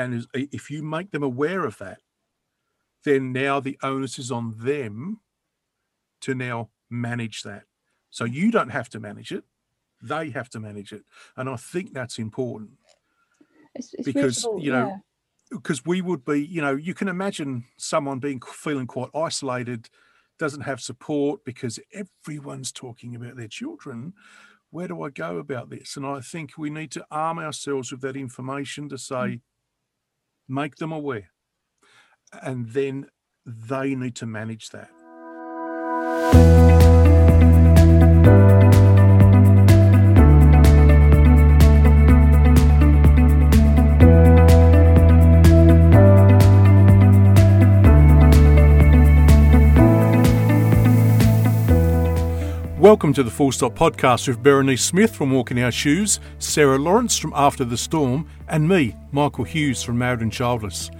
And if you make them aware of that, then now the onus is on them to now manage that. So you don't have to manage it; they have to manage it, and I think that's important It's, it's because, you know, yeah. because we would be, you know, you can imagine someone being feeling quite isolated, doesn't have support because everyone's talking about their children. Where do I go about this? And I think we need to arm ourselves with that information to say, mm. Make them aware, and then they need to manage that. Welcome to the Full Stop Podcast with Berenice Smith from Walking Our Shoes, Sarah Lawrence from After the Storm, and me, Michael Hughes from Married and Childless.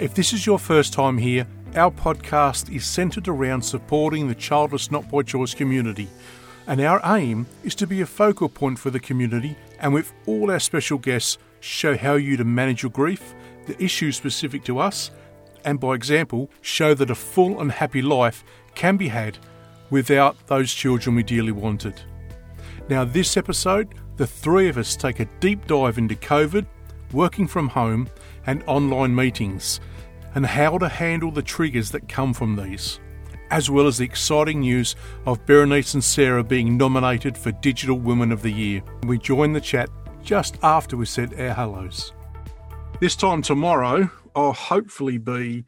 If this is your first time here, our podcast is centred around supporting the childless not by choice community. And our aim is to be a focal point for the community and with all our special guests show how you to manage your grief, the issues specific to us, and by example, show that a full and happy life can be had without those children we dearly wanted. Now, this episode, the three of us take a deep dive into COVID, working from home, and online meetings, and how to handle the triggers that come from these, as well as the exciting news of Berenice and Sarah being nominated for Digital Women of the Year. We join the chat just after we said our hellos. This time tomorrow, I'll hopefully be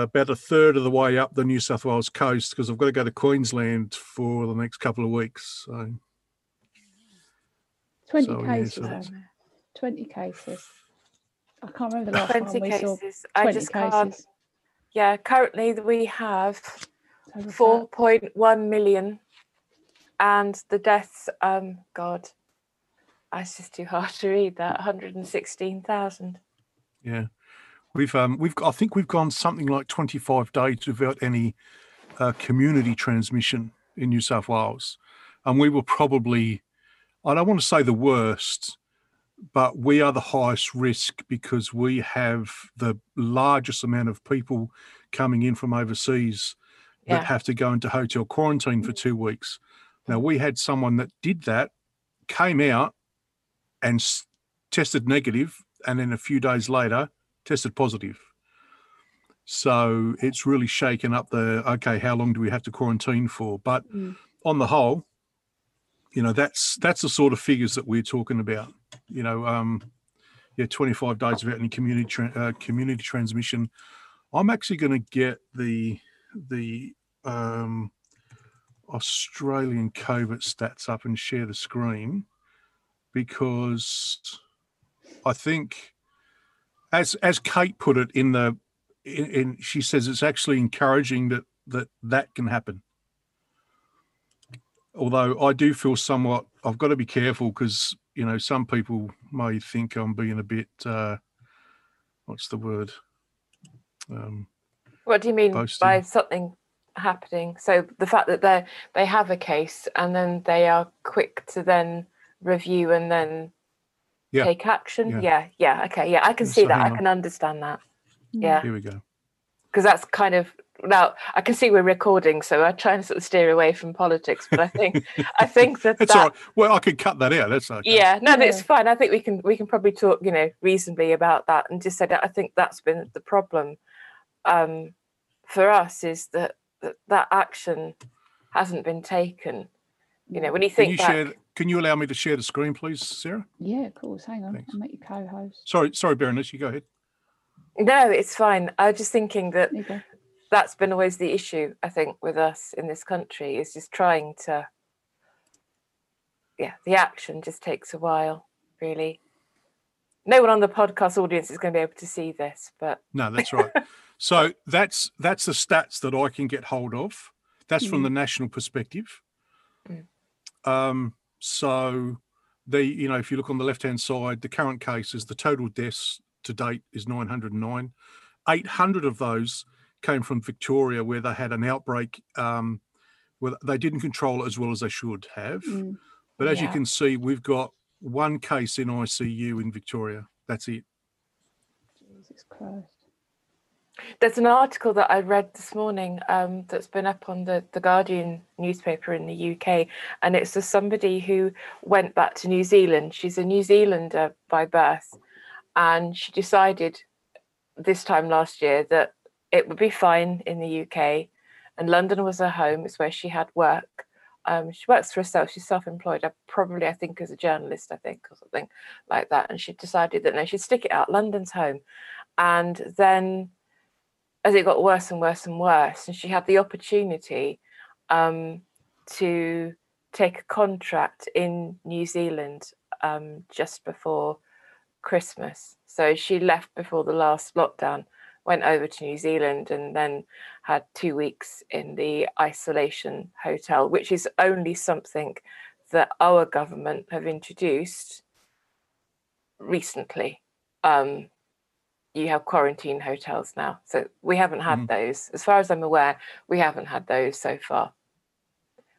about a third of the way up the New South Wales coast because I've got to go to Queensland for the next couple of weeks. So 20 So, yeah, cases, so that's- on there. 20 cases. I can't remember the last 20 time we saw cases. 20 I just can't. cases. Yeah, currently we have 4.1 million, and the deaths. Um, God, that's just too hard to read. That 116,000. yeah, we've um we've I think we've gone something like 25 days without any uh, community transmission in New South Wales, and we were probably I don't want to say the worst. But we are the highest risk because we have the largest amount of people coming in from overseas that have to go into hotel quarantine for two weeks. Now, we had someone that did that, came out and s- tested negative, and then a few days later tested positive. So it's really shaken up the okay, how long do we have to quarantine for? But Mm. on the whole, you know, that's that's the sort of figures that we're talking about. You know, um, yeah, 25 days without any community tra- uh, community transmission. I'm actually going to get the the um, Australian COVID stats up and share the screen because I think, as as Kate put it in the, in, in she says it's actually encouraging that that that can happen. Although I do feel somewhat, I've got to be careful because you know some people may think I'm being a bit, uh, what's the word? Um, What do you mean Boasting. by something happening? So the fact that they they have a case and then they are quick to then review and then Yeah. take action. Yeah. Yeah. yeah, okay, yeah, I can Yeah, see that. hang I can understand that. Mm. Yeah, here we go. because that's kind of now I can see we're recording, so I try and sort of steer away from politics. But I think I think that That's that all right. Well, I could cut that out. That's okay. yeah no no, it's fine i think we can we can probably talk you know reasonably about that and just say that i think that's been the problem um for us is that that, that action hasn't been taken you know when you Can think you back share? Can you allow me to share the screen, please, Sarah? Yeah, of course. Hang on. Thanks. I'll make you co host. Sorry, sorry, Berenice. You go ahead. no it's fine i was just thinking that There you go. that's been always the issue i think with us in this country is just trying to yeah the action just takes a while really no one on the podcast audience is going to be able to see this but No, that's right. so that's that's the stats that I can get hold of. That's from Mhm. the national perspective. Mm. Um, so the you know if you look on the left hand side, the current cases, the total deaths to date is 909. 800 of those came from Victoria, where they had an outbreak. Um, where they didn't control it as well as they should have. Mm. But as you can see, we've got one case in ICU in Victoria. That's it. Jesus Christ. There's an article that I read this morning um, that's been up on the, the Guardian newspaper in the UK, and it's of somebody who went back to New Zealand. She's a New Zealander by birth, and she decided this time last year that it would be fine in the UK, and London was her home. It's where she had work. Um, she works for herself. She's self-employed. Probably, I think, as a journalist, I think, or something like that. And she decided that no, she'd stick it out. London's home, and then as it got worse and worse and worse, and she had the opportunity um, to take a contract in New Zealand um, just before Christmas. So she left before the last lockdown, went over to New Zealand, and then had two weeks in the isolation hotel, which is only something that our government have introduced recently. Um, you have quarantine hotels now. So we haven't had mm. those. As far as I'm aware, we haven't had those so far,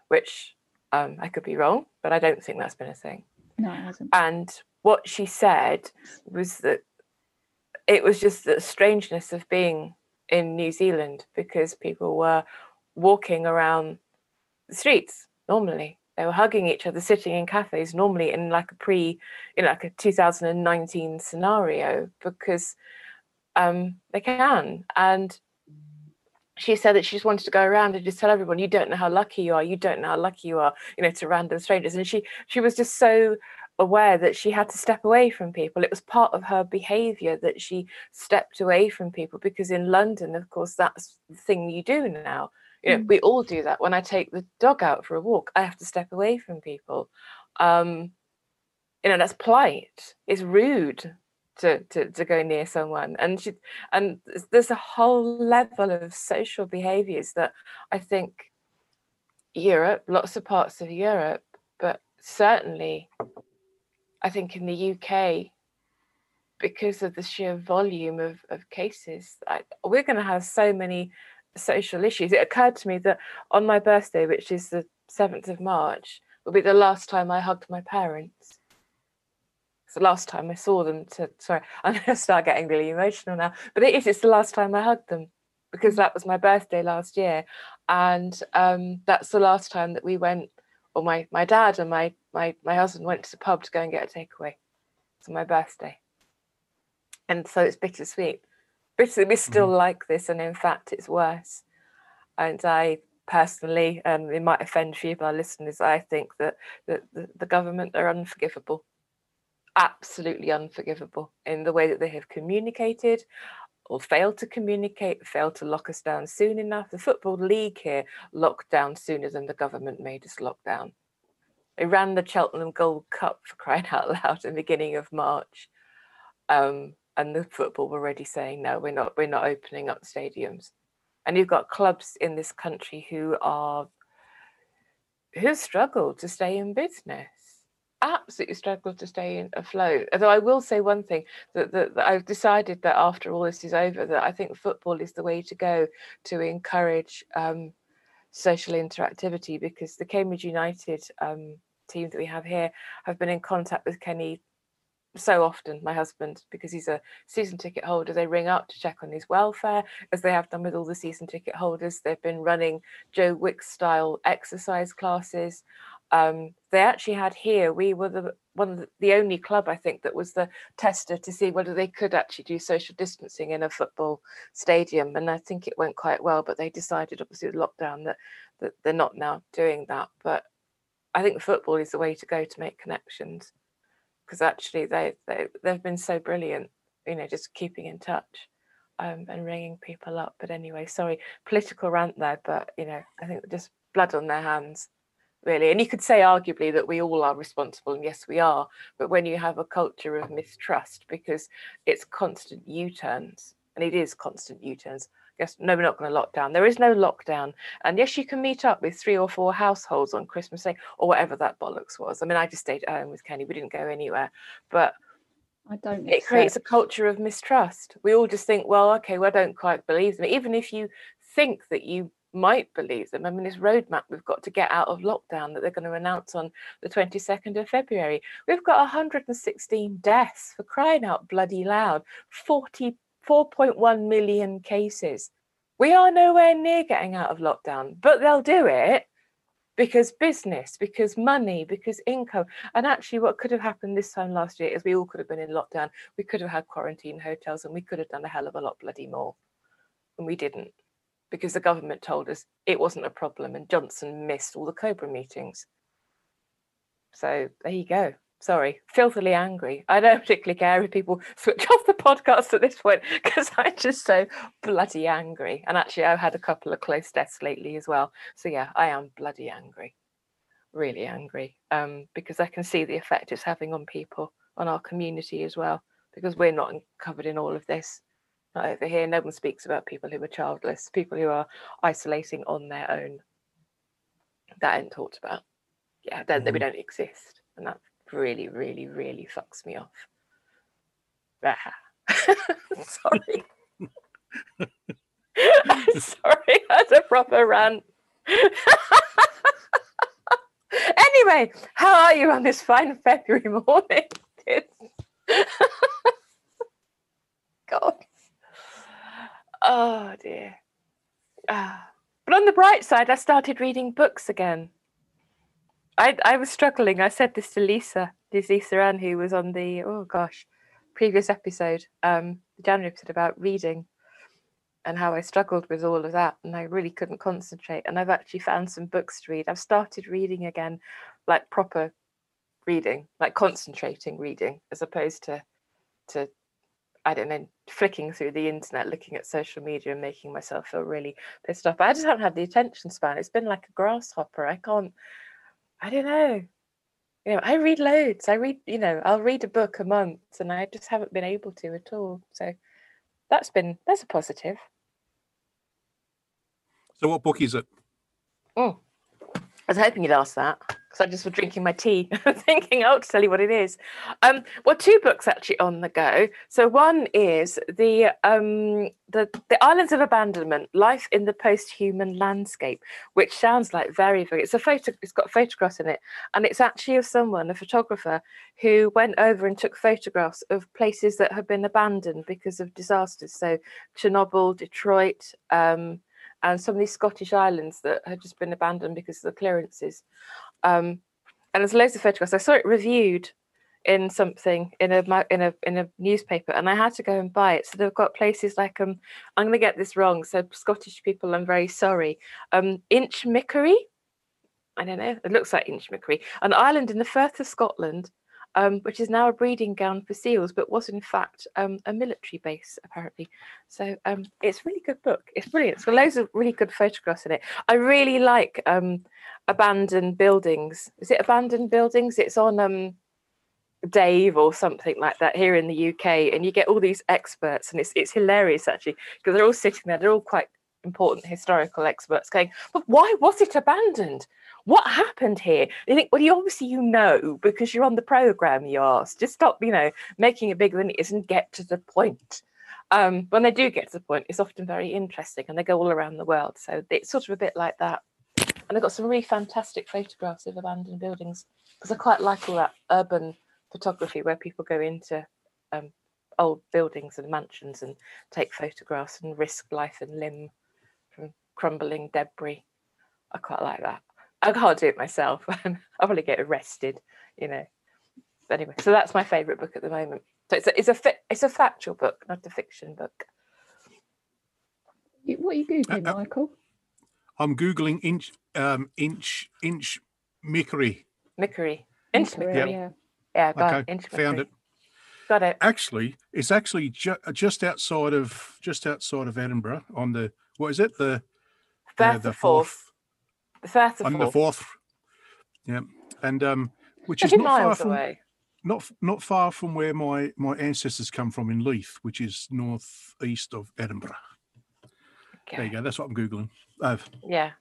which um, I could be wrong, but I don't think that's been a thing. No, it hasn't. And what she said was that it was just the strangeness of being in New Zealand because people were walking around the streets normally. They were hugging each other, sitting in cafes, normally in like a pre, in like a 2019 scenario, because um, they can. And she said that she just wanted to go around and just tell everyone, you don't know how lucky you are, you don't know how lucky you are, you know, to random strangers. And she she was just so aware that she had to step away from people. It was part of her behavior that she stepped away from people because in London, of course, that's the thing you do now. You know, mm. we all do that. When I take the dog out for a walk, I have to step away from people. Um, you know, that's polite. It's rude to, to, to go near someone. And she, and there's a whole level of social behaviors that i think europe lots of parts of europe but certainly i think in the uk because of the sheer volume of, of cases I, we're going to have so many social issues. It occurred to me that on my birthday which is the 7th of march will be the last time i hugged my parents the last time I saw them. To sorry, I'm going to start getting really emotional now, but it is. It's the last time I hugged them because that was my birthday last year, and um, that's the last time that we went, or my my dad and my my my husband went to the pub to go and get a takeaway. It's my birthday, and so it's bittersweet. Bittersweet. We're still mm. like this, and in fact, it's worse. And I personally, and it might offend a few of our listeners, I think that, that the, the government are unforgivable absolutely unforgivable in the way that they have communicated or failed to communicate, failed to lock us down soon enough. The Football League here locked down sooner than the government made us lock down. They ran the Cheltenham Gold Cup for crying out loud in the beginning of March. Um, and the football were already saying, no, we're not, we're not opening up stadiums. And you've got clubs in this country who are who struggle to stay in business absolutely struggled to stay in afloat. Although I will say one thing that, that, that, I've decided that after all this is over, that I think football is the way to go to encourage um, social interactivity because the Cambridge United um, team that we have here have been in contact with Kenny so often my husband because he's a season ticket holder. They ring up to check on his welfare as they have done with all the season ticket holders. They've been running joe wicks style exercise classes um, they actually had here we were the one of the, the, only club i think that was the tester to see whether they could actually do social distancing in a football stadium and i think it went quite well but they decided obviously with lockdown that, that they're not now doing that but i think football is the way to go to make connections because actually they, they they've been so brilliant you know just keeping in touch um, and ringing people up but anyway sorry political rant there but you know i think just blood on their hands really. And you could say, arguably, that we all are responsible, and yes, we are. But when you have a culture of mistrust, because it's constant U turns, and it is constant U turns. I guess no, we're not going to lock down. There is no lockdown, and yes, you can meet up with three or four households on Christmas Day or whatever that bollocks was. I mean, I just stayed at home with Kenny. We didn't go anywhere, but I don't. It creates a culture of mistrust. We all just think, well, okay, well, I don't quite believe them. Even if you think that you might believe them. I mean, this roadmap we've got to get out of lockdown that they're going to announce on the 22nd of February. We've got 116 deaths for crying out bloody loud, 44.1 million cases. We are nowhere near getting out of lockdown, but they'll do it because business, because money, because income. And actually, what could have happened this time last year is we all could have been in lockdown. We could have had quarantine hotels and we could have done a hell of a lot bloody more. And we didn't because the government told us it wasn't a problem and Johnson missed all the Cobra meetings. So there you go. Sorry, filthily angry. I don't particularly care if people switch off the podcast at this point because I'm just so bloody angry. And actually, I've had a couple of close deaths lately as well. So yeah, I am bloody angry, really angry, um, because I can see the effect it's having on people, on our community as well. Because we're not covered in all of this. Not over here, no one speaks about people who are childless, people who are isolating on their own. That ain't talked about. Yeah, then mm-hmm. we don't exist, and that really, really, really fucks me off. sorry. sorry, that's a proper rant. anyway, how are you on this fine February morning? God. Oh dear. Ah. But on the bright side, I started reading books again. I I was struggling. I said this to Lisa, this Lisa Ann, who was on the oh gosh, previous episode, um, the January episode about reading and how I struggled with all of that and I really couldn't concentrate. And I've actually found some books to read. I've started reading again, like proper reading, like concentrating reading, as opposed to to I don't know, flicking through the internet, looking at social media and making myself feel really pissed off. I just haven't had the attention span. It's been like a grasshopper. I can't I don't know. You know, I read loads. I read, you know, I'll read a book a month and I just haven't been able to at all. So that's been that's a positive. So what book is it? Oh, I was hoping you'd ask that because I just was drinking my tea, thinking, to tell you what it is. Um, well, two books actually on the go. So one is the um, the the Islands of Abandonment: Life in the Post-Human Landscape, which sounds like very very. It's a photo. It's got photographs in it, and it's actually of someone, a photographer, who went over and took photographs of places that have been abandoned because of disasters. So Chernobyl, Detroit. Um, and some of these Scottish islands that had just been abandoned because of the clearances. Um, and there's loads of photographs. I saw it reviewed in something in a in a in a newspaper, and I had to go and buy it. So they've got places like um, I'm going to get this wrong. So Scottish people, I'm very sorry. Um, Inchmickery, I don't know. It looks like Inchmickery, an island in the Firth of Scotland um, which is now a breeding ground for seals, but was in fact um, a military base apparently. So um, it's a really good book. It's brilliant. It's got loads of really good photographs in it. I really like um, abandoned buildings. Is it abandoned buildings? It's on um, Dave or something like that here in the UK, and you get all these experts, and it's it's hilarious actually because they're all sitting there. They're all quite important historical experts going, but why was it abandoned? what happened here? They think, well, you obviously you know because you're on the program. You asked. Just stop, you know, making it bigger than it is and get to the point. Um, when they do get to the point, it's often very interesting, and they go all around the world. So it's sort of a bit like that. And I've got some really fantastic photographs of abandoned buildings because I quite like all that urban photography where people go into um, old buildings and mansions and take photographs and risk life and limb crumbling debris. I quite like that. I can't do it myself. I'll probably get arrested, you know. But anyway, so that's my favourite book at the moment. So it's a it's a fi- it's a factual book, not a fiction book. What are you googling, uh, uh, Michael? I'm googling inch um inch inch mickery. Mickery. Inch mickery. Yeah. Yeah. Got okay. Inch Found it. Got it. Actually, it's actually ju- just outside of just outside of Edinburgh on the what is it the the, the Forth the first on the Forth. Yeah, and um, which is not far from away. not not far from where my my ancestors come from in Leith, which is northeast of Edinburgh. Okay. There you go. That's what I'm googling. Uh, yeah,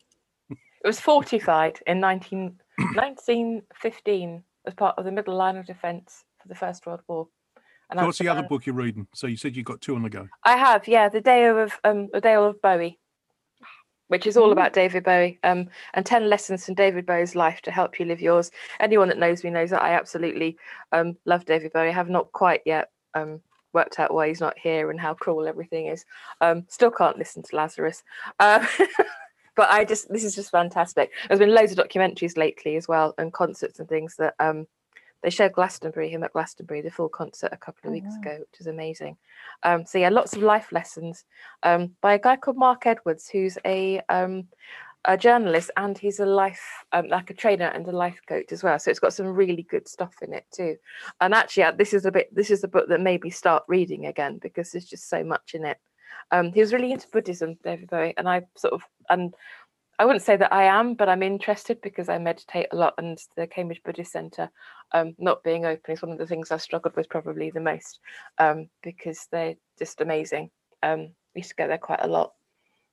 it was fortified in 19, 1915 as part of the middle line of defence for the First World War. And so what's the other book you're reading? So you said you got two on the go. I have, yeah, the Tao of um, the Tao of Bowie which is all mm-hmm. about David Bowie um, and 10 lessons from David Bowie's life to help you live yours. Anyone that knows me knows that I absolutely um, love David Bowie. I have not quite yet um, worked out why he's not here and how cruel everything is. Um, still can't listen to Lazarus. Uh, but I just this is just fantastic. There's been loads of documentaries lately as well and concerts and things that um, they showed Glastonbury, him at Glastonbury, the full concert a couple of Oh, weeks wow. ago, which is amazing. Um, so yeah, lots of life lessons um, by a guy called Mark Edwards, who's a um, a journalist and he's a life um, like a trainer and a life coach as well. So it's got some really good stuff in it too. And actually, uh, this is a bit this is a book that maybe start reading again because there's just so much in it. Um, he was really into Buddhism, David Bowie, and I sort of and I wouldn't say that I am, but I'm interested because I meditate a lot, and the Cambridge Buddhist Centre um, not being open is one of the things I've struggled with probably the most um, because they're just amazing. Um, we used to go there quite a lot,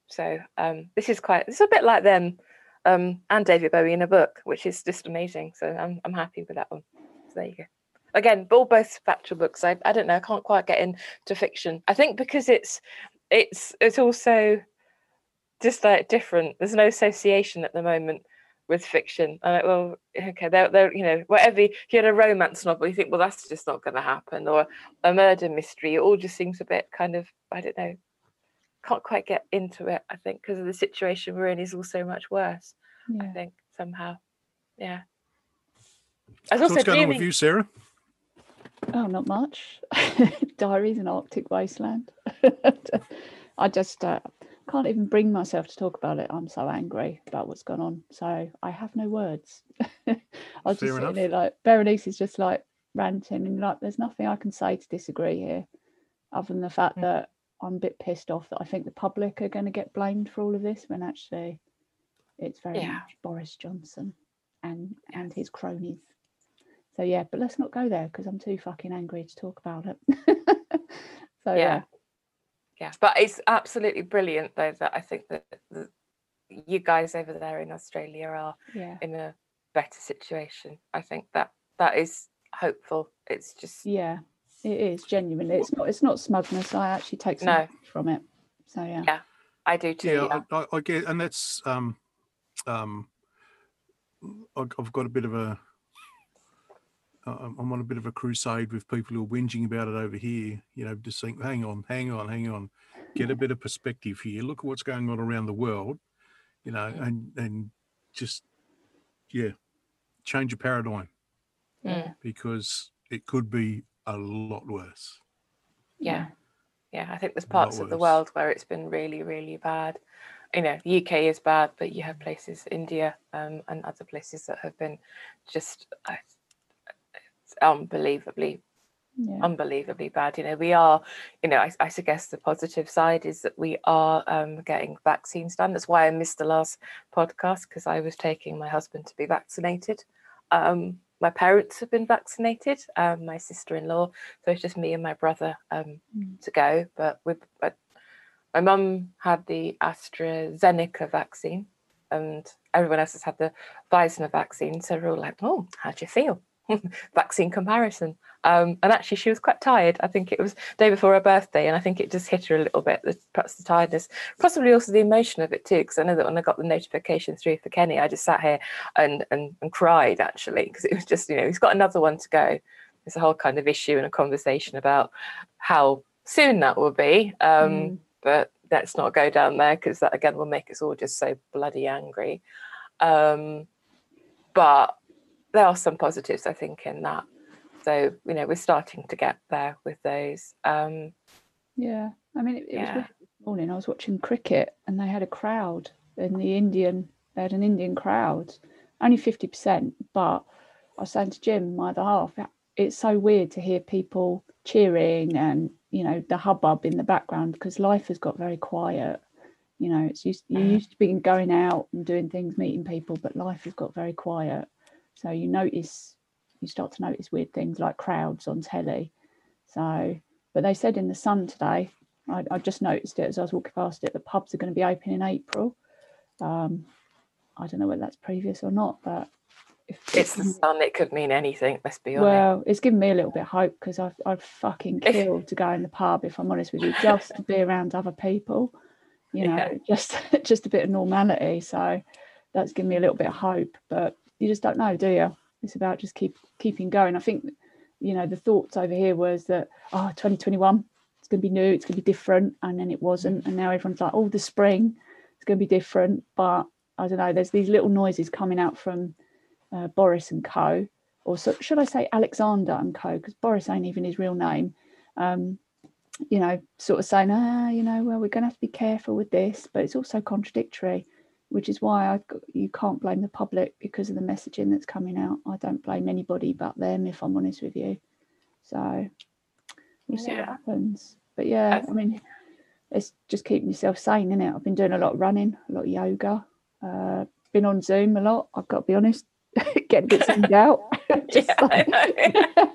so um, this is quite it's a bit like them um, and David Bowie in a book, which is just amazing. So I'm I'm happy with that one. So there you go. Again, all both factual books. I I don't know. I can't quite get into fiction. I think because it's it's it's also just like different. There's no association at the moment with fiction. I'm like, well, okay, they're, they're you know, whatever. If you had a romance novel, you think, well, that's just not going to happen, or a murder mystery. It all just seems a bit kind of, I don't know, can't quite get into it. I think because of the situation we're in is all so much worse. I think somehow, yeah. I was So also what's going on dreaming. with you, Sarah? Oh, not much. Diaries in Arctic Wasteland. I just uh, can't even bring myself to talk about it. I'm so angry about what's gone on. So I have no words. I was Fair just enough. sitting there like Berenice is just like ranting and like there's nothing I can say to disagree here, other than the fact Mm. that I'm a bit pissed off that I think the public are going to get blamed for all of this when actually it's very Yeah. much Boris Johnson and and his cronies. So yeah, but let's not go there because I'm too fucking angry to talk about it. so yeah, yeah yeah but it's absolutely brilliant though that i think that the, you guys over there in australia are yeah, in a better situation i think that that is hopeful it's just yeah, it is genuinely. It's not. It's not smugness. I actually take some No. from it. So yeah, Yeah. i do too Yeah, yeah, I, I, I get, and that's um, um, I, I've got a bit of a, I'm I'm on a bit of a crusade with people who are whinging about it over here. You know, just think, hang on, hang on, hang on, get a bit of perspective here. Look at what's going on around the world. You know, and and just yeah, change your paradigm yeah, because it could be a lot worse. yeah yeah i think there's parts of the world where it's been really really bad you know the uk is bad but you have places india um, and other places that have been just it's unbelievably yeah, unbelievably bad. You know, we are, you know, I, I guess the positive side is that we are um, getting vaccines done. That's why I missed the last podcast because I was taking my husband to be vaccinated. Um, my parents have been vaccinated, um, my sister in law. So it's just me and my brother um, Mm. to go. But with but my mum had the AstraZeneca vaccine and everyone else has had the Pfizer vaccine. So we're all like, oh, how do you feel? vaccine comparison. Um, and actually, she was quite tired. I think it was day before her birthday, and I think it just hit her a little bit. the- Perhaps the tiredness, possibly also the emotion of it too. Because I know that when I got the notification through for Kenny, I just sat here and and, and cried actually because it was just you know he's got another one to go. There's a whole kind of issue and a conversation about how soon that will be. Um, Mm. But let's not go down there because that again will make us all just so bloody angry. Um, but there are some positives I think in that. So you know we're starting to get there with those. Um, yeah. I mean, it, it was Yeah. weird this morning. I was watching cricket and they had a crowd in the Indian. They had an Indian crowd, only fifty percent. But I was saying to Jim, my other half, it's so weird to hear people cheering and you know the hubbub in the background because life has got very quiet. You know, it's used you Mhm. used to be going out and doing things, meeting people, but life has got very quiet. So you notice, you start to notice weird things like crowds on telly. So, but they said in the Sun today, I, I just noticed it as I was walking past it. The pubs are going to be open in April. Um, I don't know whether that's previous or not, but if it's the sun. It could mean anything. Let's be honest. well, it's given me a little bit of hope because I've I've fucking killed to go in the pub if I'm honest with you, just to be around other people, you know, Yeah. just just a bit of normality. So that's given me a little bit of hope, but you just don't know, do you? It's about just keep keeping going. I think you know, the thoughts over here was that oh, 2021, it's going to be new, it's going to be different, and then it wasn't, and now everyone's like, oh, the spring, it's going to be different, but I don't know. There's these little noises coming out from uh, Boris and Co. Or so, should I say Alexander and Co. Because Boris ain't even his real name. Um, you know, sort of saying, ah, you know, well, we're going to have to be careful with this, but it's also contradictory, which is why I, you can't blame the public because of the messaging that's coming out. I don't blame anybody but them, if I'm honest with you. So we'll see what happens. But yeah, I mean, it's just keeping yourself sane, isn't it? I've been doing a lot of running, a lot of yoga, uh, been on Zoom a lot. I've got to be honest, getting a bit zoomed out. yeah,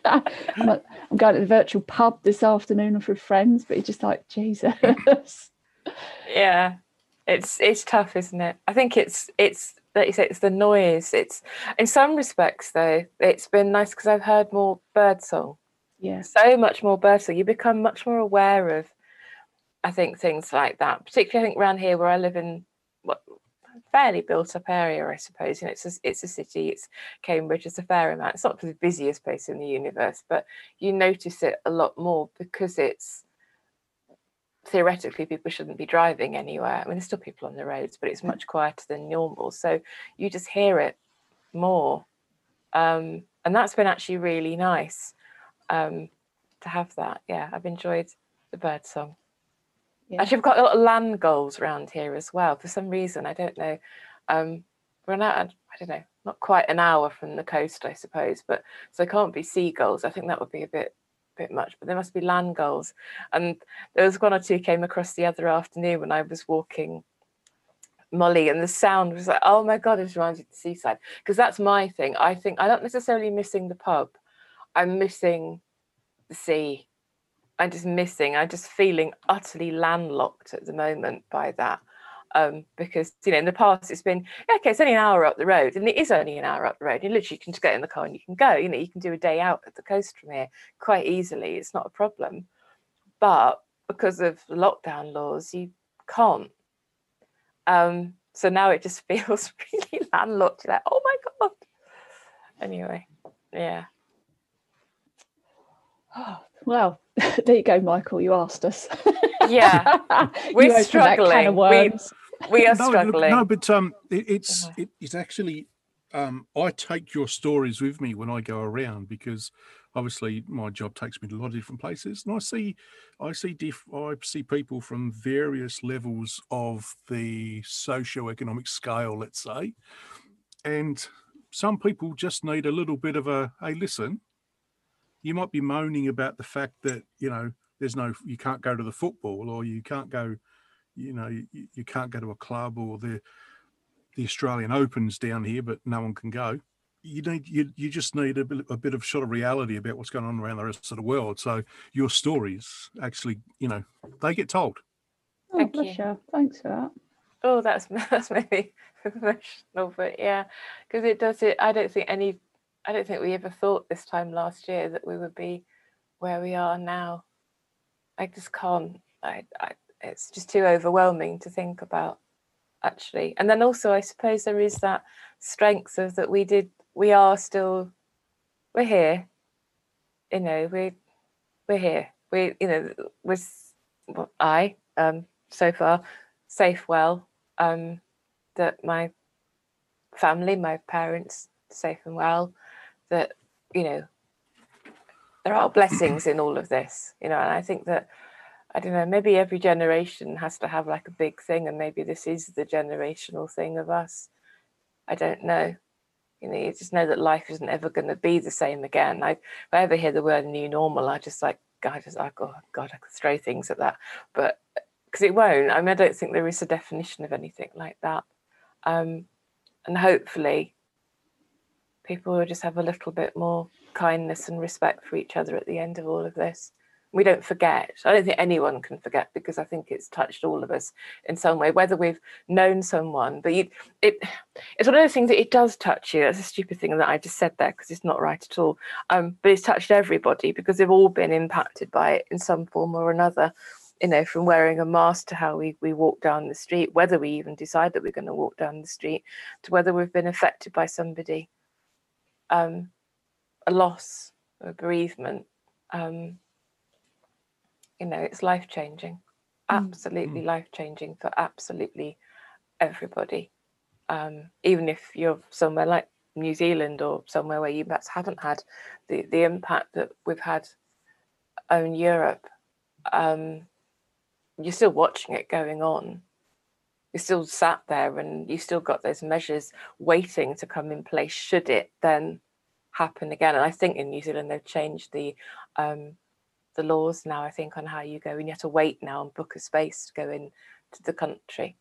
I'm, like, I'm going to the virtual pub this afternoon with friends, but it's just like Jesus. yeah, it's it's tough, isn't it? I think it's it's like you say, it's the noise. It's in some respects though, it's been nice because I've heard more bird song. Yeah, so much more bird song. You become much more aware of, I think, things like that. Particularly, I think around here where I live in what fairly built up area, I suppose. You know, it's a, it's a city, it's Cambridge, it's a fair amount. It's not the busiest place in the universe, but you notice it a lot more because it's theoretically people shouldn't be driving anywhere. I mean, there's still people on the roads, but it's mm. much quieter than normal. So you just hear it more. Um, and that's been actually really nice um, to have that. Yeah, I've enjoyed the bird song. Yeah. Actually, we've got a lot of land gulls around here as well. For some reason, I don't know. Um, we're not, I don't know, not quite an hour from the coast, I suppose, but so there can't be seagulls. I think that would be a bit bit much, but there must be land gulls. And there was one or two came across the other afternoon when I was walking Molly, and the sound was like, oh my god, it reminds you of the seaside. Because that's my thing. I think I'm not necessarily missing the pub. I'm missing the sea I'm just missing. I'm just feeling utterly landlocked at the moment by that. Um, because you know in the past it's been yeah, okay it's only an hour up the road and it is only an hour up the road. You literally can just get in the car and you can go. You know you can do a day out at the coast from here quite easily. It's not a problem. But because of lockdown laws you can't. Um, so now it just feels really landlocked. You're like oh my god. Anyway yeah. Well there you go, Michael. You asked us. Yeah, we're struggling. We, we are no, struggling. No, but um, it, it's it, it's actually um, I take your stories with me when I go around because obviously my job takes me to a lot of different places, and I see I see diff, I see people from various levels of the socio-economic scale, let's say, and some people just need a little bit of a hey, listen, you might be moaning about the fact that you know there's no you can't go to the football or you can't go you know you, you can't go to a club or the the Australian Opens down here, but no one can go. You need you you just need a bit, a bit of sort of reality about what's going on around the rest of the world. So your stories actually, you know, they get told. Oh, Thank you. Thanks for that. Oh, that's that's maybe emotional, but yeah, because it does it. I don't think any I don't think we ever thought this time last year that we would be where we are now. I just can't. I, I, it's just too overwhelming to think about, actually. And then also, I suppose there is that strength of that we did. We are still. We're here. You know, we we're here. We you know was well, I um so far safe well um that my family my parents safe and well that you know there are blessings in all of this you know and i think that i don't know maybe every generation has to have like a big thing and maybe this is the generational thing of us. I don't know. You know you just know that life isn't ever going to be the same again. I, if i ever hear the word new normal i just like god just like oh god i could throw things at that. But because it won't. I mean i don't think there is a definition of anything like that. Um, and hopefully people will just have a little bit more kindness and respect for each other at the end of all of this. We don't forget. I don't think anyone can forget because I think it's touched all of us in some way, whether we've known someone. But you, it, it's one of those things that it does touch you. That's a stupid thing that I just said there because it's not right at all. Um, but it's touched everybody because they've all been impacted by it in some form or another you know, from wearing a mask to how we, we walk down the street, whether we even decide that we're going to walk down the street, to whether we've been affected by somebody um, a loss a bereavement, um, you know, it's life changing, absolutely mm. life changing for absolutely everybody. Um, even if you're somewhere like New Zealand or somewhere where you perhaps haven't had the, the impact that we've had on Europe, um, you're still watching it going on. You're still sat there and you still got those measures waiting to come in place should it then happen again. And I think in New Zealand they've changed the um, the laws now, I think, on how you go and you have to wait now and book a space to go in to the country.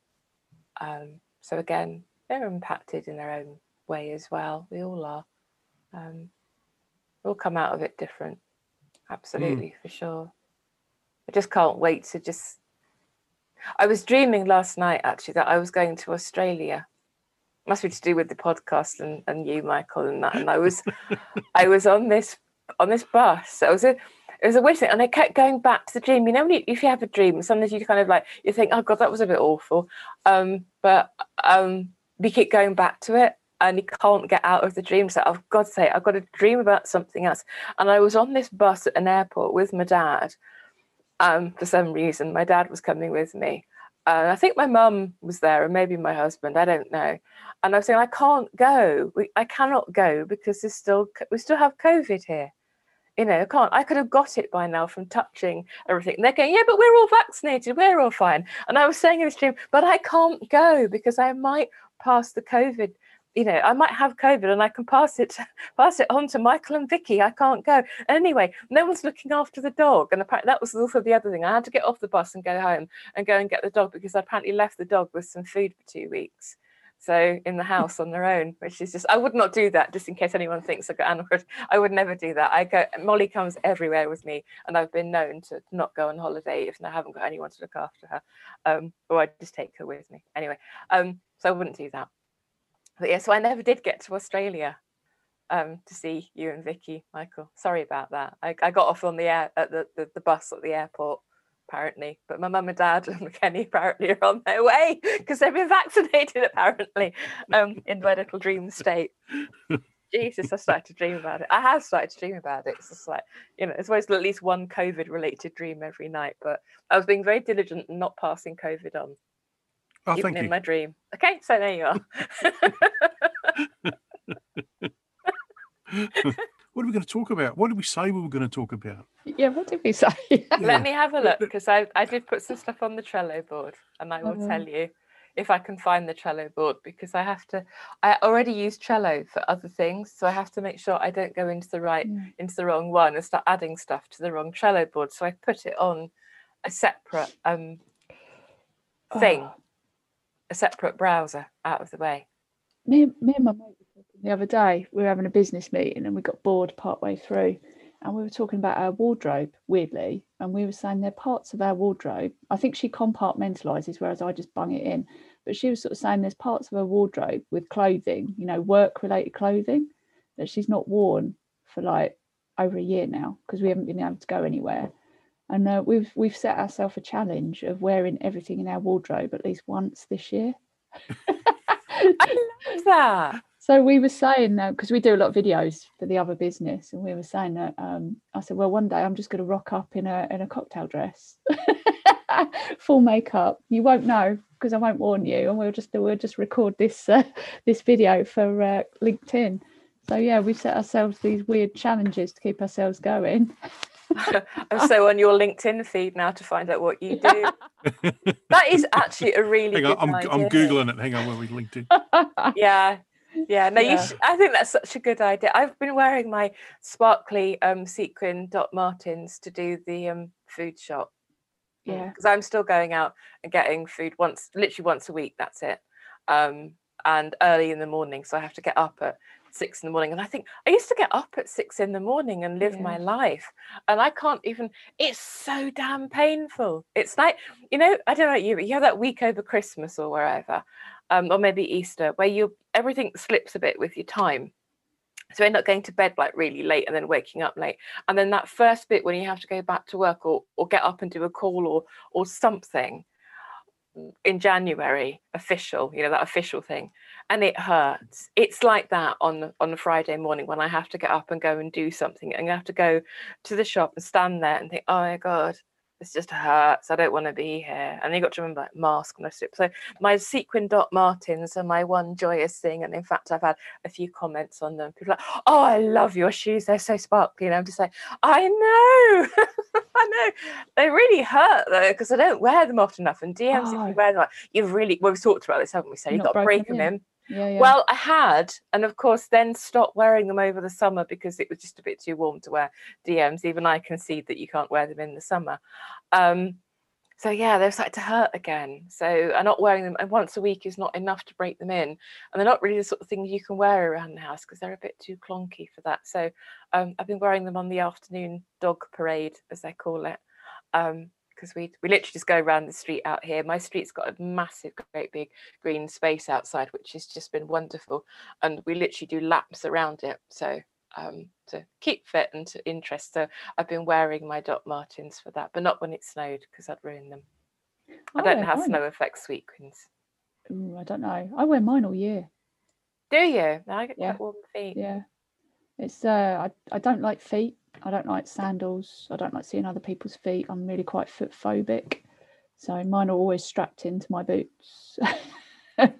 Um, so again, they're impacted in their own way as well. We all are. Um, we'll come out of it different. Absolutely, mm. for sure. I just can't wait to just. I was dreaming last night actually that I was going to Australia. Must be to do with the podcast and, and you, Michael, and that. And I was, I was on this on this bus. I was in, it was a weird thing, and I kept going back to the dream. You know, you, if you have a dream, sometimes you kind of like you think, "Oh God, that was a bit awful," um, but um, we keep going back to it, and you can't get out of the dream. So I've got to say, I've got to dream about something else. And I was on this bus at an airport with my dad. Um, for some reason, my dad was coming with me. And I think my mum was there, and maybe my husband. I don't know. And I was saying, I can't go. We, I cannot go because there's still we still have COVID here you know, I can't. I could have got it by now from touching everything. And they're going, yeah, but we're all vaccinated. We're all fine. And I was saying in the stream, but I can't go because I might pass the COVID. You know, I might have COVID and I can pass it pass it on to Michael and Vicky. I can't go. Anyway, no one's looking after the dog. And apparently that was also the other thing. I had to get off the bus and go home and go and get the dog because I apparently left the dog with some food for two weeks so in the house on their own, which is just I would not do that just in case anyone thinks I've got animal. I would never do that. I go Molly comes everywhere with me, and I've been known to not go on holiday if I haven't got anyone to look after her, um, or I just take her with me anyway. Um, so I wouldn't do that. But yeah, so I never did get to Australia um, to see you and Vicky, Michael. Sorry about that. I, I got off on the air at the, the, the bus at the airport apparently. But my mum and dad and Kenny apparently are on their way because they've been vaccinated apparently um, in my little dream state. Jesus, I started to dream about it. I have started to dream about it. It's just like, you know, it's always at least one COVID related dream every night. But I was being very diligent and not passing COVID on. Oh, even in you. my dream. Okay, so there you are. What are we going to talk about? What did we say we were going to talk about? Yeah, what did we say? Let me have a look because I, I did put some stuff on the Trello board and I will tell you if I can find the Trello board because I have to I already use Trello for other things so I have to make sure I don't go into the right mm. into the wrong one and start adding stuff to the wrong Trello board so I put it on a separate um thing oh. a separate browser out of the way me, me and my mate the other day we were having a business meeting and we got bored partway through and we were talking about our wardrobe weirdly and we were saying there are parts of our wardrobe. I think she compartmentalizes whereas i just bung it in but she was sort of saying there's parts of her wardrobe with clothing you know work related clothing that she's not worn for like over a year now because we haven't been able to go anywhere. And uh, we've we've set ourselves a challenge of wearing everything in our wardrobe at least once this year. I love that. So we were saying that because we do a lot of videos for the other business, and we were saying that um, I said, well, one day I'm just going to rock up in a in a cocktail dress, full makeup. You won't know because I won't warn you, and we'll just we'll just record this uh, this video for uh, LinkedIn. So yeah, we've set ourselves these weird challenges to keep ourselves going. I'm so on your LinkedIn feed now to find out what you do. that is actually a really Hang on, I'm, idea. I'm googling it. Hang on, where we LinkedIn? yeah, yeah. No, yeah. you. I think that's such a good idea. I've been wearing my sparkly um, sequin Doc Martens to do the um, food shop. Yeah, because I'm still going out and getting food once, literally once a week. That's it. Um, and early in the morning, so I have to get up at six in the morning. And I think I used to get up at six in the morning and live yeah. my life. And I can't even, it's so damn painful. It's like, you know, I don't know you, but you have that week over Christmas or wherever, um, or maybe Easter, where you everything slips a bit with your time. So end up going to bed like really late and then waking up late. And then that first bit when you have to go back to work or or get up and do a call or or something in January, official, you know, that official thing, and it hurts. It's like that on on a Friday morning when I have to get up and go and do something, and I have to go to the shop and stand there and think, oh my god, this just hurts. I don't want to be here. And you got to remember like mask when I slip. So my sequin Doc Martens are my one joyous thing. And in fact, I've had a few comments on them. People like, oh, I love your shoes. They're so sparkly. And I'm just like, I know. I know. They really hurt though, because I don't wear them often enough. And DMs, oh. if you oh. wear them, like, you've really, well, we've talked about this, haven't we? So you've got to break them in. Yeah. Well, I had, and of course, then stopped wearing them over the summer because it was just a bit too warm to wear DMs. Even I concede that you can't wear them in the summer. Um, so yeah, they're starting to hurt again. So I'm not wearing them, and once a week is not enough to break them in. And they're not really the sort of things you can wear around the house because they're a bit too clunky for that. So um, I've been wearing them on the afternoon dog parade, as they call it. Um, because we we literally just go around the street out here. My street's got a massive, great big green space outside, which has just been wonderful, and we literally do laps around it. So um, to keep fit and to interest. So I've been wearing my Doc Martens for that, but not when it snowed because I'd ruin them. I don't know how mine. snow affects sweet queens. Ooh, I don't know. I wear mine all year. Do you? I get yeah. warm feet. Yeah. It's uh I, I don't like feet. I don't like sandals. I don't like seeing other people's feet. I'm really quite foot phobic. So mine are always strapped into my boots. well,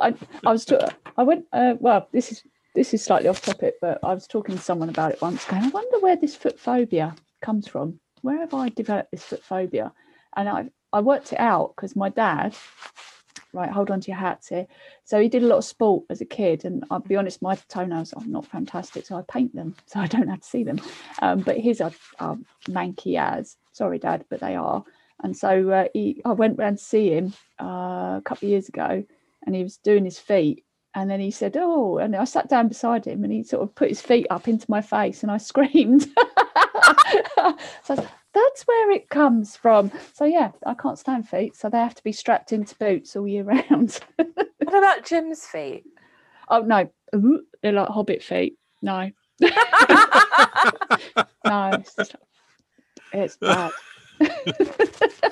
I, I was, to, I went, uh, well, this is, this is slightly off topic, but I was talking to someone about it once going, I wonder where this foot phobia comes from. Where have I developed this foot phobia? And I, I worked it out because my dad right, hold on to your hats here. So he did a lot of sport as a kid, and I'll be honest, my toenails are not fantastic, so I paint them so I don't have to see them. Um, but his are, are manky as. Sorry, Dad, but they are. And so uh, he, I went round to see him uh, a couple of years ago, and he was doing his feet. And then he said, "Oh," and I sat down beside him, and he sort of put his feet up into my face, and I screamed. so that's where it comes from. So yeah, I can't stand feet, so they have to be strapped into boots all year round. what about Jim's feet? Oh no, Ooh, they're like hobbit feet. No, no, it's, just, it's bad.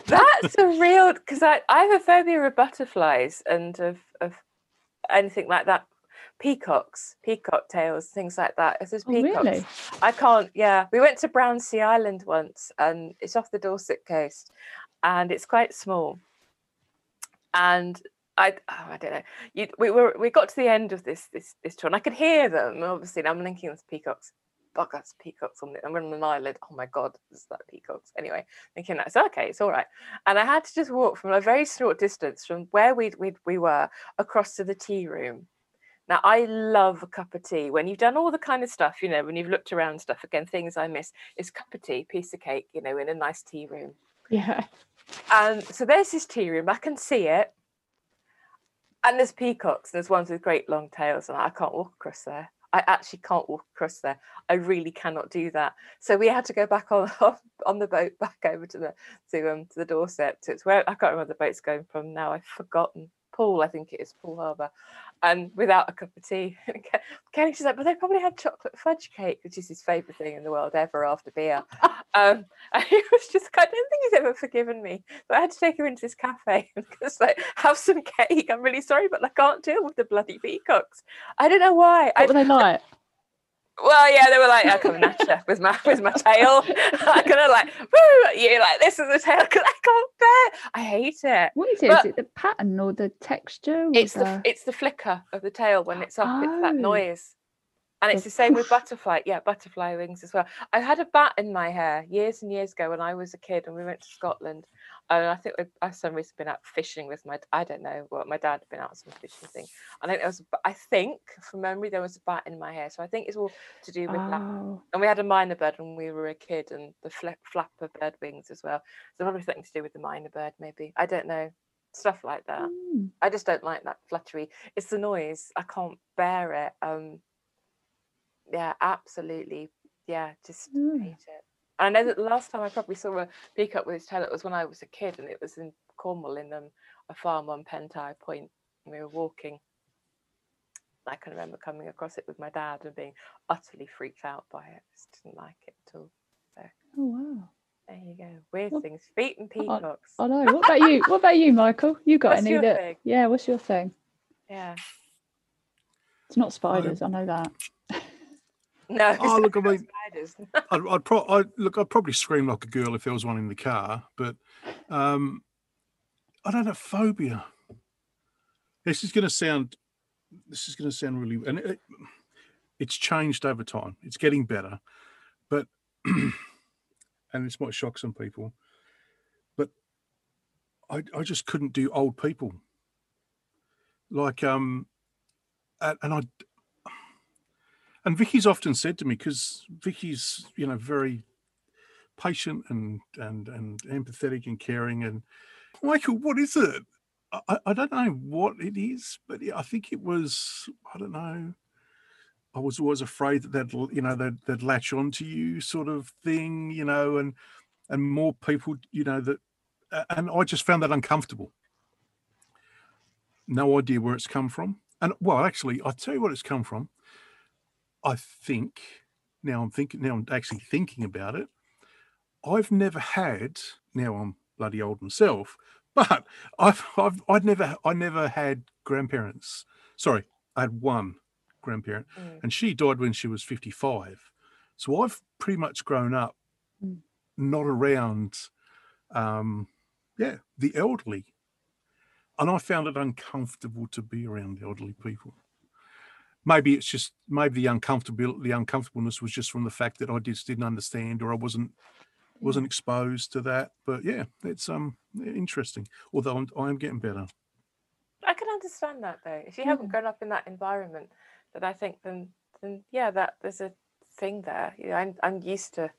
That's a real because I, I have a phobia of butterflies and of, of anything like that peacocks, peacock tails, things like that. If there's peacocks, oh, really? I can't. Yeah, we went to Brownsea Island once, and it's off the Dorset coast, and it's quite small. And I, oh, I don't know. You, we were we got to the end of this this this tour, and I could hear them. Obviously, I'm linking to peacocks. Oh, that's peacocks on the. I'm on an island. Oh my god, is that peacocks? Anyway, thinking that's okay, it's all right. And I had to just walk from a very short distance from where we we we were across to the tea room now, I love a cup of tea. When you've done all the kind of stuff, you know, when you've looked around stuff, again, things I miss is cup of tea, piece of cake, you know, in a nice tea room. Yeah. And so there's this tea room. I can see it. And there's peacocks. and There's ones with great long tails, and I can't walk across there. I actually can't walk across there. I really cannot do that. So we had to go back on on the boat back over to the to um to the Dorset. To, it's where I can't remember the boat's going from now. I've forgotten. Poole, I think it is Poole Harbour and without a cup of tea. Kenny, she's like, but they probably had chocolate fudge cake, which is his favourite thing in the world ever after beer. um, and he was just, I don't think he's ever forgiven me. But I had to take him into this cafe and just like, have some cake. I'm really sorry, but I can't deal with the bloody peacocks. I don't know why. What I, were they like? Well, yeah, they were like, "I'm coming at with my with my tail." I kind of like, "Woo!" You like this is the tail because I can't bear. I hate it. What is it? But is it the pattern or the texture? Or it's the... the... it's the flicker of the tail when it's up. Oh. It's that oh. noise. And it's the same with butterfly, yeah, butterfly wings as well. I had a bat in my hair years and years ago when I was a kid, and we went to Scotland. And I think I've some reason been out fishing with my I don't know what my dad had been out some fishing thing. I think there was I think from memory there was a bat in my hair, so I think it's all to do with oh. that. And we had a mynah bird when we were a kid, and the flap, flap of bird wings as well. So probably something to do with the mynah bird, maybe. I don't know stuff like that. Mm. I just don't like that fluttery. It's the noise. I can't bear it. Um, yeah, absolutely. Yeah, just mm. hate it. I know that the last time I probably saw a peacock with its tail, it was when I was a kid, and it was in Cornwall in um, a farm on Pentire Point. And we were walking. I can remember coming across it with my dad and being utterly freaked out by it. Just didn't like it at all. So, oh wow! There you go. Weird things. Feet and peacocks. I know. What about you? What about you, Michael? You got What's any your that? thing? Yeah. What's your thing? Yeah. It's not spiders. I know that. No. Oh, look, I mean, I'd, I'd, pro- I'd look. I'd probably scream like a girl if there was one in the car, but um, I don't have phobia. This is going to sound. This is going to sound really, and it, it's changed over time. It's getting better, but and this might shock some people, but I I just couldn't do old people. Like um, and, and I and Vicky's often said to me because Vicky's you know very patient and and and empathetic and caring and Michael, what is it? I, I- I don't know what it is, but I think it was I don't know. I was always afraid that they'd you know they'd, they'd latch onto you sort of thing, you know, and and more people, you know that, and I just found that uncomfortable. No idea where it's come from, and well, actually, I'll tell you what it's come from. I think now I'm thinking now I'm actually thinking about it. I've never had now I'm bloody old myself, but I've I've I'd never I never had grandparents. Sorry, I had one grandparent, Mm. and she died when she was 55. So I've pretty much grown up Mm. not around um yeah, the elderly. And I found it uncomfortable to be around elderly people maybe it's just maybe the uncomfortable the uncomfortableness was just from the fact that I just didn't understand or I wasn't wasn't exposed to that. But yeah, it's um interesting. Although I'm, I am getting better. I can understand that though. If you Yeah. haven't grown up in that environment, then I think then then yeah, that there's a thing there. You know, I'm I'm used to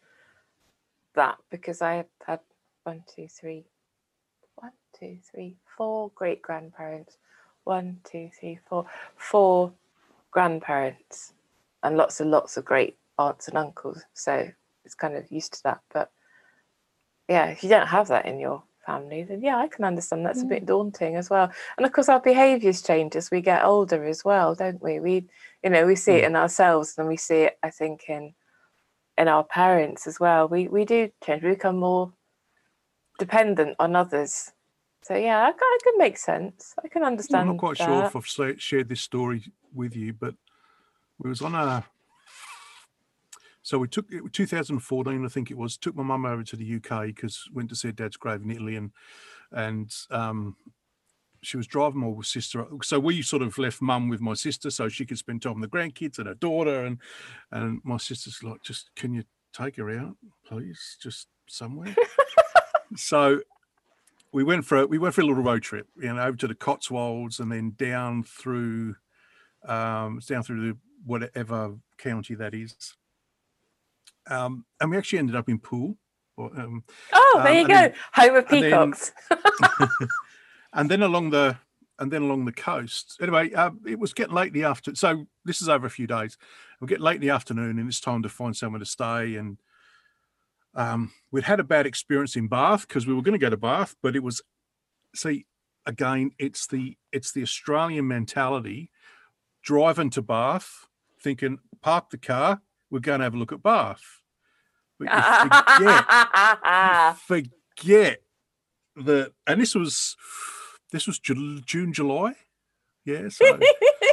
that because I had one, two, three, one, two, three, four great grandparents, one, two, three, four, four grandparents, and lots and lots of great aunts and uncles. So it's kind of used to that. But yeah, if you don't have that in your family, then yeah, I can understand that's a bit mm. daunting as well. And of course, our behaviours change as we get older as well, don't we? We, you know, we see it mm. in ourselves, and we see it, I think, in in our parents as well. We we do change. We become more dependent on others. So yeah, I, can make sense. I can understand. I'm not quite that. sure if I've shared this story with you, but we was on a. So we took it 2014, I think it was. Took my mum over to the UK because went to see her dad's grave in Italy, and and um, she was driving my sister. So we sort of left mum with my sister so she could spend time with the grandkids and her daughter, and and my sister's like, just can you take her out, please, just somewhere. so we went for a, we went for a little road trip, you know, over to the Cotswolds and then down through um down through the whatever county that is. Um, and we actually ended up in Poole. or, Um, Oh, Um, there you go. then- Home of and then- peacocks. and then along the and then along the coast. Anyway, uh, it was getting late in the afternoon. So this is over a few days. We get late in the afternoon, and it's time to find somewhere to stay. And um, we'd had a bad experience in Bath because we were going to go to Bath, but it was see again. It's the it's the Australian mentality. Driving to Bath, thinking park the car, we're going to have a look at Bath. But you forget forget that and this was this was june july yeah so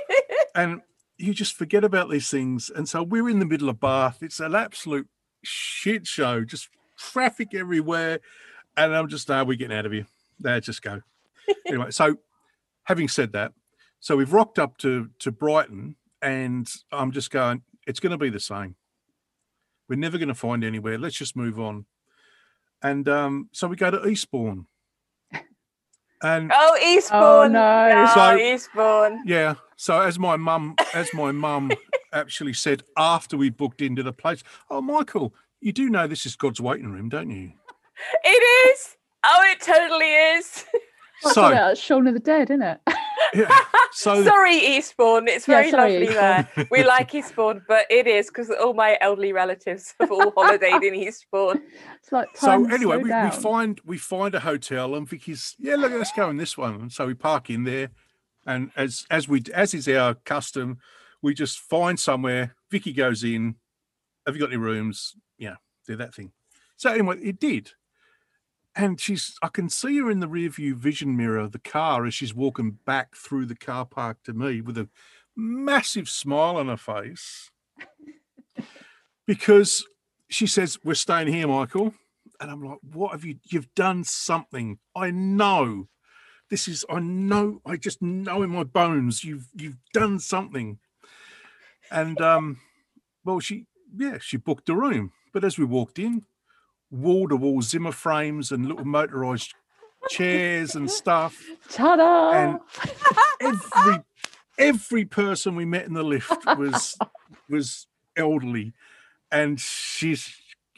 and you just forget about these things and so we're in the middle of bath it's an absolute shit show just traffic everywhere and i'm just now we're getting out of here. There just go. Anyway so having said that so we've rocked up to to brighton and i'm just going it's going to be the same. We're never going to find anywhere. Let's just move on. And um, so we go to Eastbourne. And oh, Eastbourne. Oh, no. Oh, So- Eastbourne. yeah, so as my mum, as my mum actually said after we booked into the place, oh Michael, you do know this is God's waiting room, don't you? It is. Oh, it totally is. I So thought Shaun of the Dead, isn't it? yeah, so sorry, Eastbourne. It's Yeah, very sorry, lovely there. We like Eastbourne, but it is because all my elderly relatives have all holidayed in Eastbourne. It's like so anyway, we, we find we find a hotel, and Vicky's yeah, look, let's go in this one. And so we park in there, and as as we as is our custom, we just find somewhere. Vicky goes in. Have you got any rooms? Yeah, do that thing. So anyway, it did. And she's I can see her in the rear view vision mirror of the car as she's walking back through the car park to me with a massive smile on her face. because she says, We're staying here, Michael. And I'm like, What have you you've done something? I know. This is I know, I just know in my bones you've you've done something. And um, well, she yeah, she booked a room. But as we walked in, wall to wall Zimmer frames and little motorized chairs and stuff. Ta-da! And every every person we met in the lift was was elderly, and she's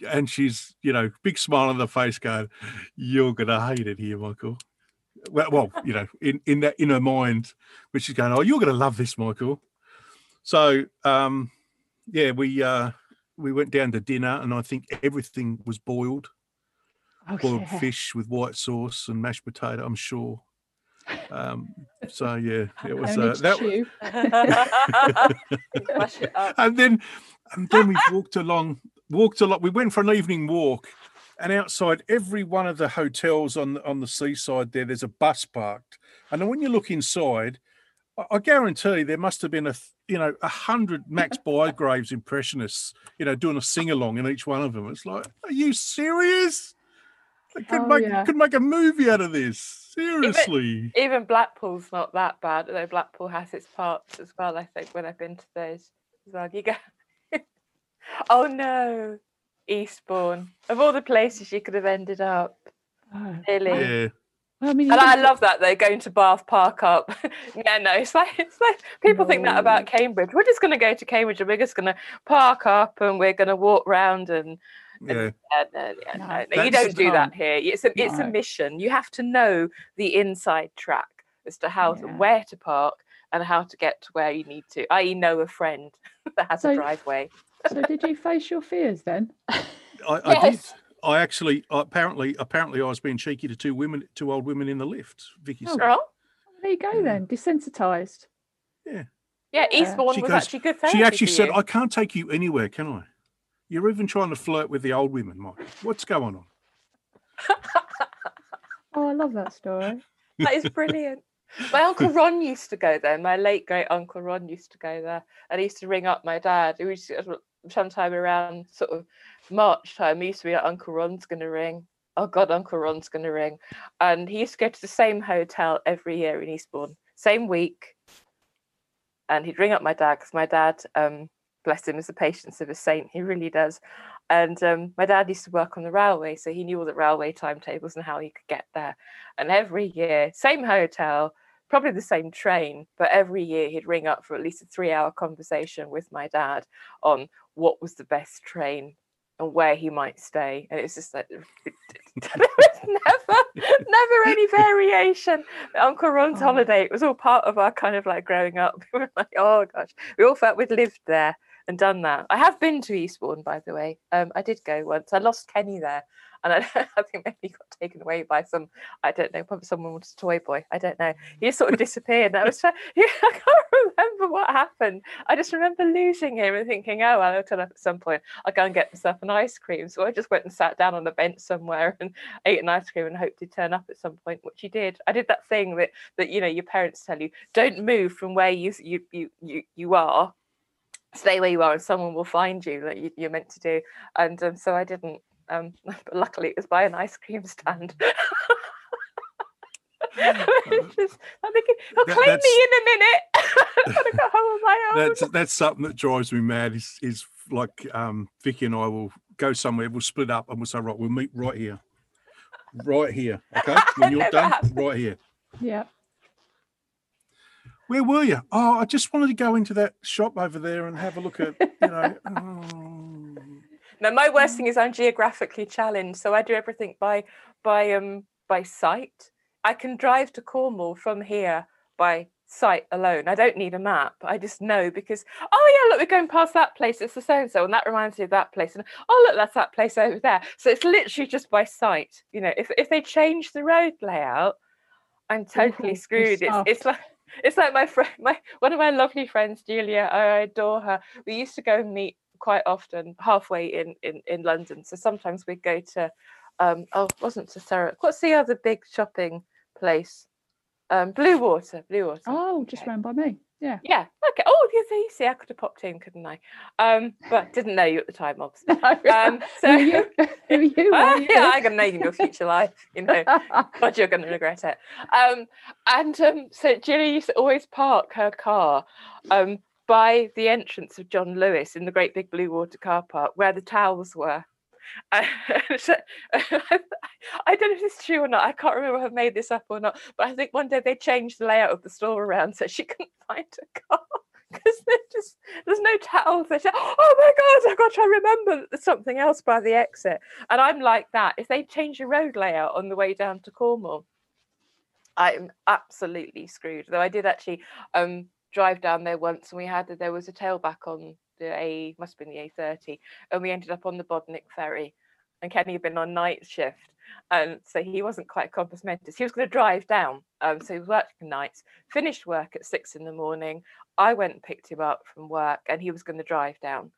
and she's you know big smile on the face, going, "You're gonna hate it here, Michael." Well, well, you know, in in that in her mind, which is going, "Oh, you're gonna love this, Michael." So, um, yeah, we uh, we went down to dinner, and I think everything was boiled, Oh, boiled yeah. fish with white sauce and mashed potato. I'm sure. Um, so yeah, it was uh, that. chew. Mash it up. and then and then we walked along walked a lot. we went for an evening walk and outside every one of the hotels on the, on the seaside there there's a bus parked and then when you look inside I, I guarantee there must have been a th- you know a hundred max bygraves impressionists you know doing a sing-along in each one of them it's like are you serious they could Oh, make yeah. could make a movie out of this seriously Even Blackpool's not that bad, although Blackpool has its parts as well. I think when I've been to those as well, you go, oh no, Eastbourne. Of all the places you could have ended up, Oh. really. yeah Well, I mean, And I even- love that they're going to Bath Park up. yeah, no, it's like it's like people think that about Cambridge. We're just going to go to Cambridge and we're just going to park up and we're going to walk round and yeah yeah, no, yeah, No, no, no, you don't do that here. It's a it's a mission. You have to know the inside track as to how to, Yeah. where to park and how to get to where you need to. I.e., know a friend that has So- a driveway. so did you face your fears then? I, I did. Yes. I actually apparently apparently I was being cheeky to two women, two old women in the lift. Vicky Oh, said. Oh, There you go Yeah. then, desensitized. yeah, Yeah. Eastbourne She was goes- actually good therapy. She actually for said, you. "I can't take you anywhere, can I? You're even trying to flirt with the old women, Mike. What's going on?" Oh, I love that story. that is brilliant. My uncle Ron used to go there. My late great uncle Ron used to go there, and he used to ring up my dad. It was sometime around sort of March time. Used to be like, Uncle Ron's going to ring. Oh God, Uncle Ron's going to ring, and he used to go to the same hotel every year in Eastbourne, same week. And he'd ring up my dad because my dad, um, bless him, is the patience of a saint. He really does. And um, my dad used to work on the railway, so he knew all the railway timetables and how he could get there. And every year, same hotel, probably the same train, but every year he'd ring up for at least a three hour conversation with my dad on what was the best train and where he might stay. And it's just like, there was never, never any variation. Uncle Ron's Oh. holiday, it was all part of our kind of like growing up. We were like, oh gosh, we all felt we'd lived there and done that. I have been to Eastbourne, by the way. Um, I did go once. I lost Kenny there. And I, I think maybe he got taken away by some, I don't know, probably someone was a toy boy. I don't know. He just sort of disappeared. And I was yeah, I can't remember what happened. I just remember losing him and thinking, oh, well, I'll turn up at some point. I'll go and get myself an ice cream. So I just went and sat down on a bench somewhere and ate an ice cream and hoped he'd turn up at some point, which he did. I did that thing that, that you know, your parents tell you, don't move from where you, you, you, you, you are stay where you are and someone will find you that you, you're meant to do and um, so i didn't um, but luckily it was by an ice cream stand just, i'm thinking he'll That- claim me in a minute i've got home on my own That's that's something that drives me mad. Is is like um, Vicky and I will go somewhere, we'll split up, and we'll say, right, we'll meet right here, right here. Okay, when you're done, happened. right here. Yeah. Where were you? Oh, I just wanted to go into that shop over there and have a look at, you know. oh. No, my worst thing is I'm geographically challenged, so I do everything by by um by sight. I can drive to Cornwall from here by sight alone. I don't need a map. I just know because oh yeah, look, we're going past that place. It's the so and so, and that reminds me of that place. And oh look, that's that place over there. So it's literally just by sight. You know, if if they change the road layout, I'm totally screwed. It's it's like it's like my friend, my one of my lovely friends, Julia. I adore her. We used to go and meet quite often halfway in in in London. So sometimes we go to um oh wasn't to Thurrock. What's the other big shopping place? Um Blue Water, Blue Water. Oh, just Okay. round by me. Yeah. Yeah. Okay. Oh, you see, see, I could have popped in, couldn't I? Um, but didn't know you at the time, obviously. Um, so Who are you? Who are you? You? yeah, I'm gonna know you in your future life. You know, but you're gonna regret it. Um, and um, so Julie used to always park her car um by the entrance of John Lewis in the great big blue water car park where the towels were. I don't know if it's true or not. I can't remember if I've made this up or not. But I think one day they changed the layout of the store around so she couldn't find her car because there's just there's no towels. They "Oh my god, I've got to remember something else by the exit." And I'm like that. If they change the road layout on the way down to Cornwall, I'm absolutely screwed. Though I did actually um, drive down there once, and we had there was a tailback on the A must have been the A30, and we ended up on the Bodinnick ferry. And Kenny had been on night shift, and so he wasn't quite compos mentis. He was going to drive down, um, so he worked working nights. Finished work at six in the morning. I went and picked him up from work, and he was going to drive down.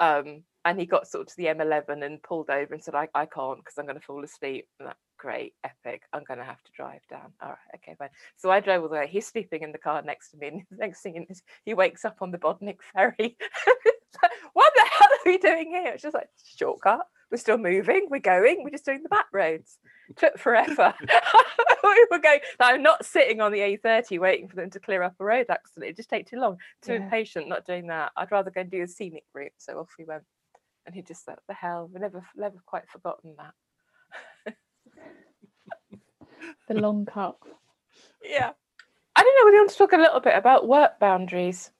Um, and he got sort of to the M11 and pulled over and said, "I, I can't because I'm going to fall asleep." And that great, epic. I'm going to have to drive down. All right, okay, fine. So I drove all the way. He's sleeping in the car next to me, and the next thing is he wakes up on the Bodinnick ferry. What the hell are we doing here? It's just like shortcut. We're still moving. We're going. We're just doing the back roads. Took forever. we were going. I'm not sitting on the A30 waiting for them to clear up a road accident. It just take too long. Too Yeah. impatient. Not doing that. I'd rather go and do a scenic route. So off we went. And he just thought, the hell, we never, never quite forgotten that. The long cut. Yeah. I don't know whether you want to talk a little bit about work boundaries.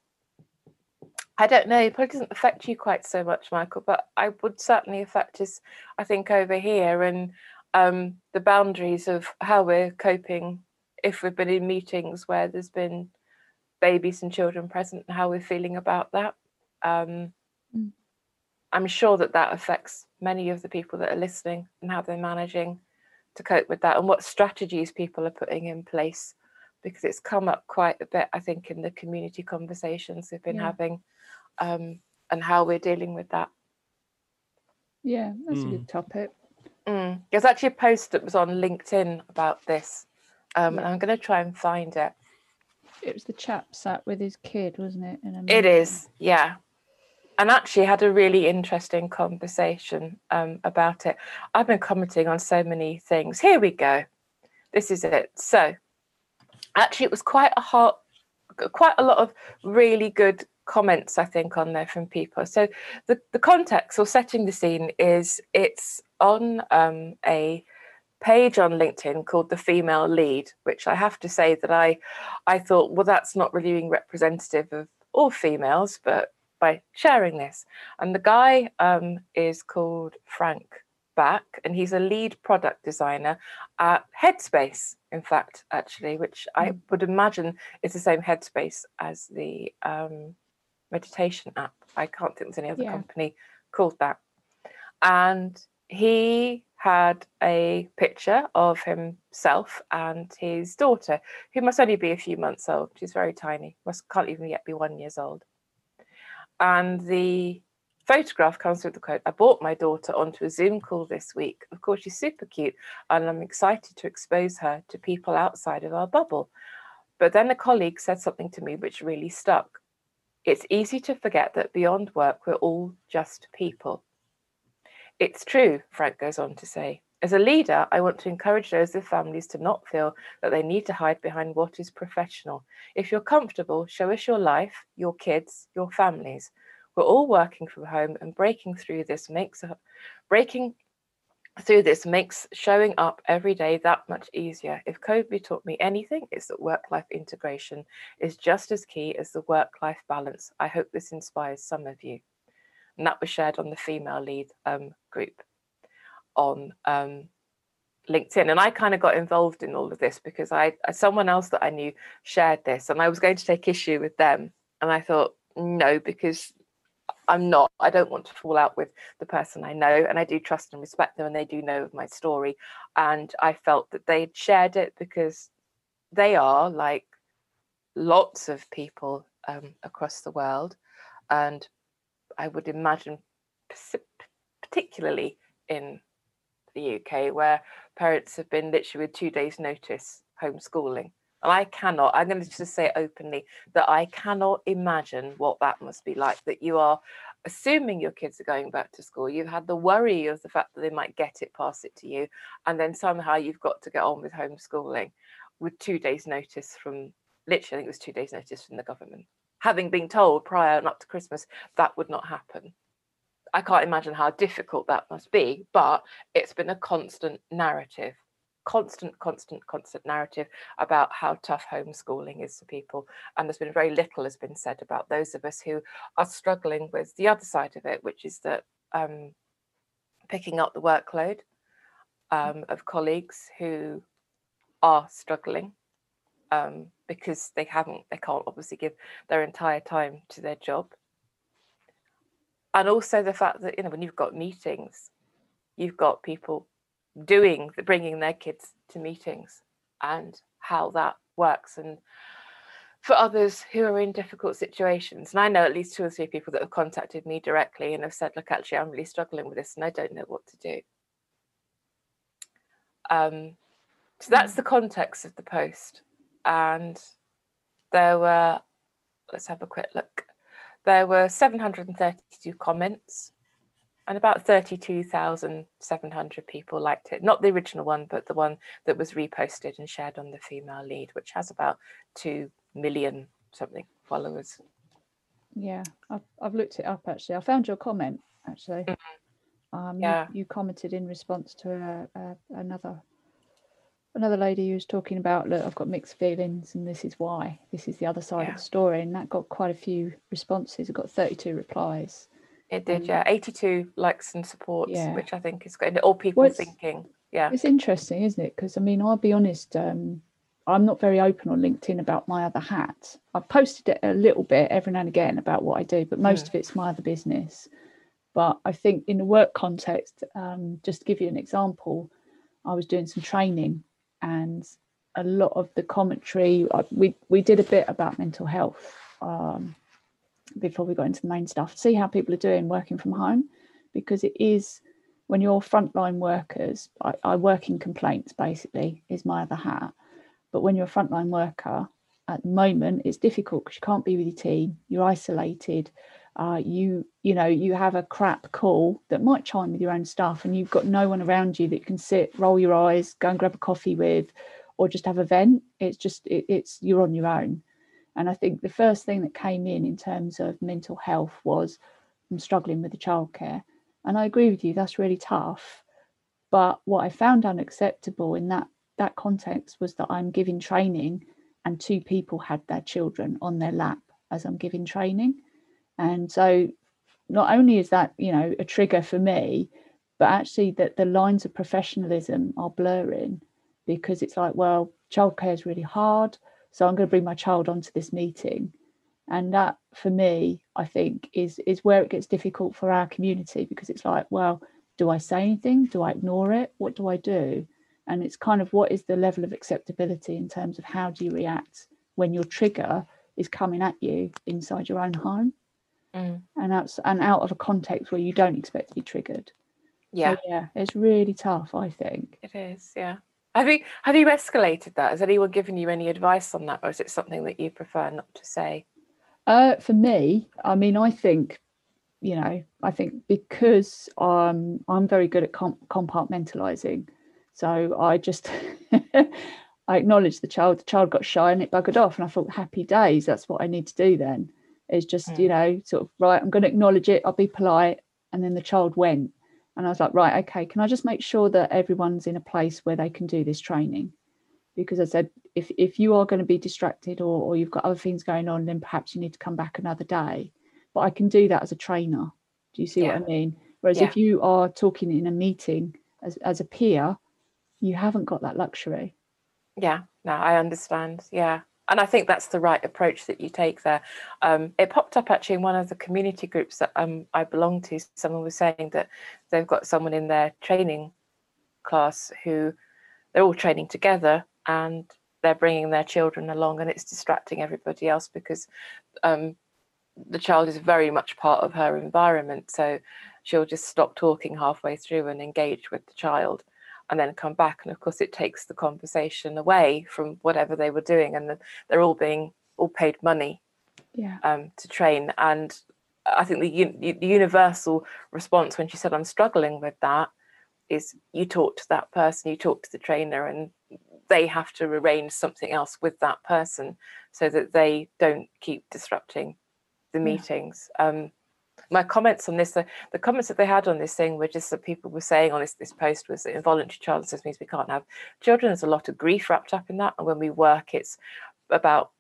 I don't know, it probably doesn't affect you quite so much, Michael, but I would certainly affect us, I think, over here and um, the boundaries of how we're coping if we've been in meetings where there's been babies and children present and how we're feeling about that. Um, Mm. I'm sure that that affects many of the people that are listening and how they're managing to cope with that and what strategies people are putting in place because it's come up quite a bit, I think, in the community conversations we've been Yeah. having um, and how we're dealing with that. Yeah, that's a Mm. good topic. Mm. There's actually a post that was on LinkedIn about this, um, and I'm going to try and find it. It was the chap sat with his kid, wasn't it? In a It yeah. And actually had a really interesting conversation um, about it. I've been commenting on so many things. Here we go. This is it. So, actually, it was quite a hot, quite a lot of really good comments, I think, on there from people. So, the, the context or setting the scene is it's on um, a page on LinkedIn called the Female Lead, which I have to say that I, I thought, well, that's not really being representative of all females, but by sharing this. And the guy um, is called Frank Back, and he's a lead product designer at Headspace, in fact, actually, which I Mm. would imagine is the same Headspace as the um, meditation app. I can't think there's any other Yeah. company called that. And he had a picture of himself and his daughter, who must only be a few months old. She's very tiny, must can't even yet be one years old. And the photograph comes with the quote, I brought my daughter onto a Zoom call this week. Of course, she's super cute, and I'm excited to expose her to people outside of our bubble. But then a colleague said something to me which really stuck. It's easy to forget that beyond work, we're all just people. It's true, Frank goes on to say. As a leader, I want to encourage those with families to not feel that they need to hide behind what is professional. If you're comfortable, show us your life, your kids, your families. We're all working from home, and breaking through this makes a, breaking through this makes showing up every day that much easier. If COVID taught me anything, it's that work life integration is just as key as the work life balance. I hope this inspires some of you. And that was shared on the female lead um, group on um, LinkedIn. And I kind of got involved in all of this because I someone else that I knew shared this and I was going to take issue with them. And I thought, no, because I'm not. I don't want to fall out with the person I know, and I do trust and respect them, and they do know of my story. And I felt that they had shared it because they are like lots of people um, across the world, and I would imagine, particularly in the UK, where parents have been literally with two days' notice homeschooling. And I cannot, I'm going to just say openly that I cannot imagine what that must be like. That you are assuming your kids are going back to school, you've had the worry of the fact that they might get it, pass it to you, and then somehow you've got to get on with homeschooling with two days' notice from literally, I think it was two days' notice from the government. Having been told prior and up to Christmas that would not happen. I can't imagine how difficult that must be, but it's been a constant narrative constant, constant, constant narrative about how tough homeschooling is for people. And there's been very little has been said about those of us who are struggling with the other side of it, which is that um, picking up the workload um, of colleagues who are struggling um, because they haven't, they can't obviously give their entire time to their job. And also the fact that, you know, when you've got meetings, you've got people doing bringing their kids to meetings and how that works. And for others who are in difficult situations and i know at least two or three people that have contacted me directly and have said look actually i'm really struggling with this and i don't know what to do. Um, so that's the context of the post. And there were let's have a quick look there were 732 comments and about 32,700 people liked it. Not the original one, but the one that was reposted and shared on the female lead, which has about 2 million something followers. Yeah, I've, I've looked it up actually. I found your comment actually. Mm-hmm. Um, yeah. You, you, commented in response to a, a, another another lady who was talking about look i've got mixed feelings and this is why this is the other side yeah. of the story and that got quite a few responses it got 32 replies it did, yeah. 82 likes and supports, yeah. which I think is good. All people well, thinking, yeah. It's interesting, isn't it? Because I mean, I'll be honest, um, I'm not very open on LinkedIn about my other hat. I've posted it a little bit every now and again about what I do, but most mm. of it's my other business. But I think in the work context, um, just to give you an example, I was doing some training and a lot of the commentary, we, we did a bit about mental health. Um, before we got into the main stuff, see how people are doing working from home, because it is when you're frontline workers. I, I work in complaints basically is my other hat, but when you're a frontline worker at the moment, it's difficult because you can't be with your team. You're isolated. Uh, you you know you have a crap call that might chime with your own stuff, and you've got no one around you that you can sit, roll your eyes, go and grab a coffee with, or just have a vent. It's just it, it's you're on your own and I think the first thing that came in in terms of mental health was I'm struggling with the childcare. And I agree with you, that's really tough. But what I found unacceptable in that that context was that I'm giving training and two people had their children on their lap as I'm giving training. And so not only is that, you know, a trigger for me, but actually that the lines of professionalism are blurring because it's like, well, childcare is really hard so i'm going to bring my child onto this meeting. And that for me i think is is where it gets difficult for our community because it's like well do i say anything? Do i ignore it? What do i do? And it's kind of what is the level of acceptability in terms of how do you react when your trigger is coming at you inside your own home mm. and that's and out of a context where you don't expect to be triggered yeah so, yeah it's really tough i think it is yeah have you have you escalated that? Has anyone given you any advice on that, or is it something that you prefer not to say? Uh, for me, I mean, I think, you know, I think because um, I'm very good at comp- compartmentalizing, so I just I acknowledged the child. The child got shy and it buggered off, and I thought, happy days. That's what I need to do then. Is just mm. you know, sort of right. I'm going to acknowledge it. I'll be polite, and then the child went and I was like, right, okay, can I just make sure that everyone's in a place where they can do this training? Because I said, if if you are going to be distracted or, or you've got other things going on, then perhaps you need to come back another day. But I can do that as a trainer. Do you see yeah. what I mean? Whereas yeah. if you are talking in a meeting as, as a peer, you haven't got that luxury. Yeah, no, I understand. Yeah and I think that's the right approach that you take there. Um, it popped up actually in one of the community groups that um, I belong to. Someone was saying that they've got someone in their training class who they're all training together and they're bringing their children along and it's distracting everybody else because um, the child is very much part of her environment. So she'll just stop talking halfway through and engage with the child and then come back. And of course, it takes the conversation away from whatever they were doing. And they're all being all paid money yeah. um, to train. And I think the, the universal response when she said, I'm struggling with that, is you talk to that person, you talk to the trainer, and they have to arrange something else with that person so that they don't keep disrupting the yeah. meetings. Um, my comments on this, the, the, comments that they had on this thing were just that people were saying on this, this post was that involuntary childlessness means we can't have children. There's a lot of grief wrapped up in that. And when we work, it's about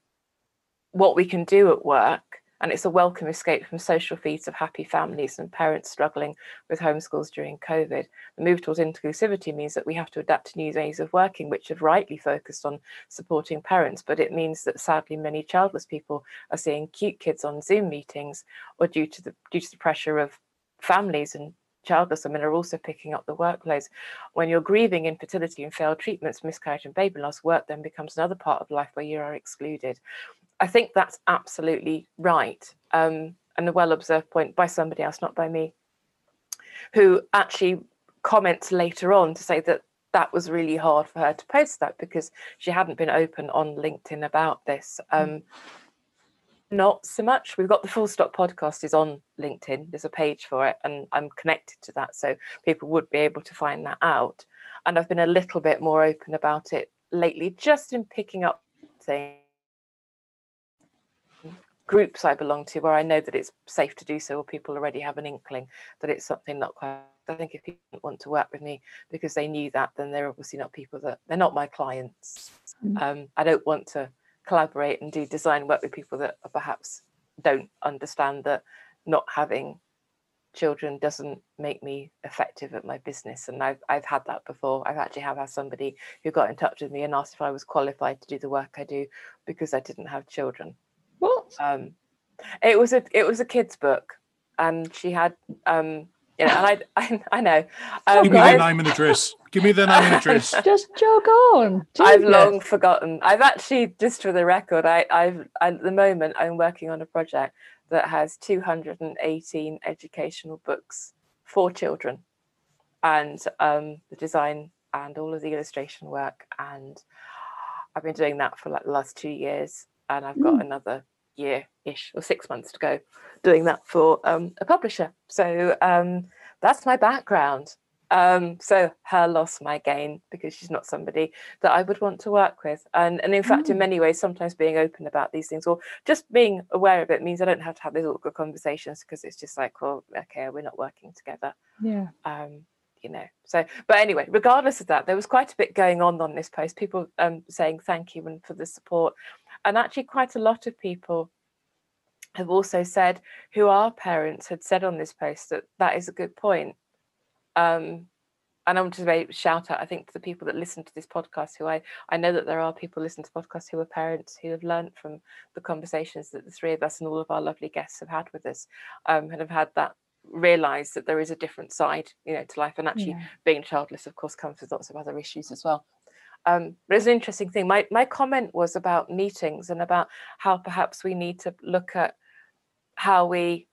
what we can do at work and it's a welcome escape from social feeds of happy families and parents struggling with homeschools during COVID. The move towards inclusivity means that we have to adapt to new ways of working, which have rightly focused on supporting parents, but it means that sadly many childless people are seeing cute kids on Zoom meetings or due to the due to the pressure of families and childless women are also picking up the workloads. When you're grieving infertility and failed treatments, miscarriage and baby loss, work then becomes another part of life where you are excluded. I think that's absolutely right. Um, and a well observed point by somebody else, not by me, who actually comments later on to say that that was really hard for her to post that because she hadn't been open on LinkedIn about this. Hmm. Um, not so much. We've got the Full Stop podcast is on LinkedIn. There's a page for it, and I'm connected to that, so people would be able to find that out. And I've been a little bit more open about it lately, just in picking up things groups I belong to where I know that it's safe to do so, or people already have an inkling that it's something not quite. I think if people want to work with me because they knew that, then they're obviously not people that they're not my clients. Mm-hmm. Um, I don't want to collaborate and do design work with people that perhaps don't understand that not having children doesn't make me effective at my business and I've, I've had that before i've actually have had somebody who got in touch with me and asked if i was qualified to do the work i do because i didn't have children? Um, it was a it was a kid's book, and she had um, you know, and I I, I know. Um, Give me their name and address. Give me their name and address. Just jog on. I've long forgotten. I've actually, just for the record, I, I've at the moment I'm working on a project that has 218 educational books for children, and um, the design and all of the illustration work, and I've been doing that for like the last two years, and I've got mm. another year ish or six months to go doing that for um, a publisher. So um, that's my background. Um, so her loss, my gain, because she's not somebody that I would want to work with. And, and in fact, mm. in many ways, sometimes being open about these things or just being aware of it means I don't have to have these awkward conversations because it's just like, well, okay, we're not working together. Yeah. Um, you know so but anyway regardless of that there was quite a bit going on on this post people um saying thank you and for the support and actually quite a lot of people have also said who are parents had said on this post that that is a good point. Um and I want to say shout out, I think, to the people that listen to this podcast who I, I know that there are people listening to podcasts who are parents who have learned from the conversations that the three of us and all of our lovely guests have had with us um, and have had that realize that there is a different side you know to life. And actually yeah. being childless of course comes with lots of other issues as well um, but it's an interesting thing. My my comment was about meetings and about how perhaps we need to look at how we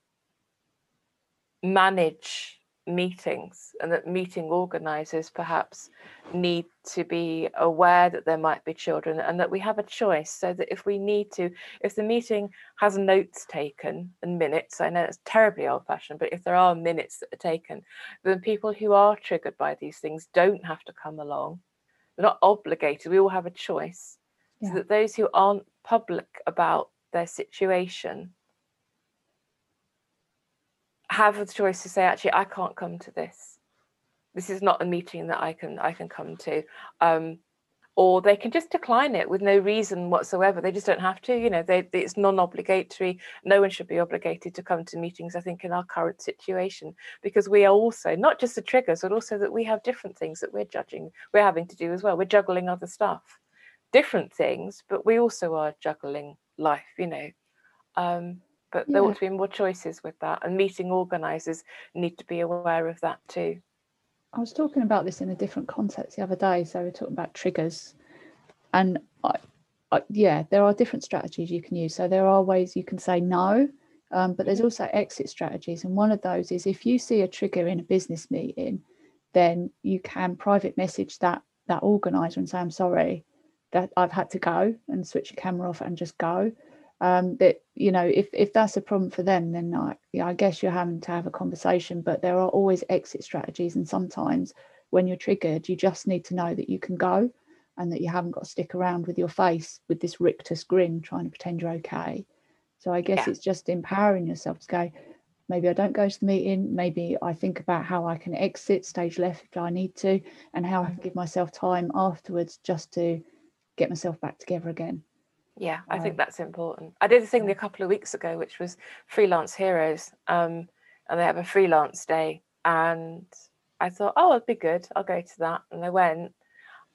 manage meetings and that meeting organizers perhaps need to be aware that there might be children and that we have a choice. So that if we need to if the meeting has notes taken and minutes i know it's terribly old fashioned but if there are minutes that are taken then people who are triggered by these things don't have to come along they're not obligated we all have a choice yeah. so that those who aren't public about their situation have the choice to say, actually, I can't come to this. This is not a meeting that I can I can come to. Um, or they can just decline it with no reason whatsoever. They just don't have to. You know, they, it's non-obligatory. No one should be obligated to come to meetings. I think in our current situation, because we are also not just the triggers, but also that we have different things that we're judging, we're having to do as well. We're juggling other stuff, different things, but we also are juggling life. You know, um, but there ought to be more choices with that and meeting organizers need to be aware of that too i was talking about this in a different context the other day so we are talking about triggers and I, I, yeah there are different strategies you can use so there are ways you can say no Um, but there's Mhm. also exit strategies. And one of those is if you see a trigger in a business meeting, then you can private message that that organizer and say, I'm sorry that I've had to go and switch your camera off and just go. Um, that you know, if if that's a problem for them, then I, yeah, I guess you're having to have a conversation. But there are always exit strategies, and sometimes when you're triggered, you just need to know that you can go, and that you haven't got to stick around with your face with this rictus grin trying to pretend you're okay. So I guess Yeah. it's just empowering yourself to go. Maybe I don't go to the meeting. Maybe I think about how I can exit stage left if I need to, and how I can give myself time afterwards just to get myself back together again. Yeah, I think that's important. I did a thing a couple of weeks ago, which was Freelance Heroes, um, and they have a freelance day. And I thought, oh, it'd be good. I'll go to that. And I went,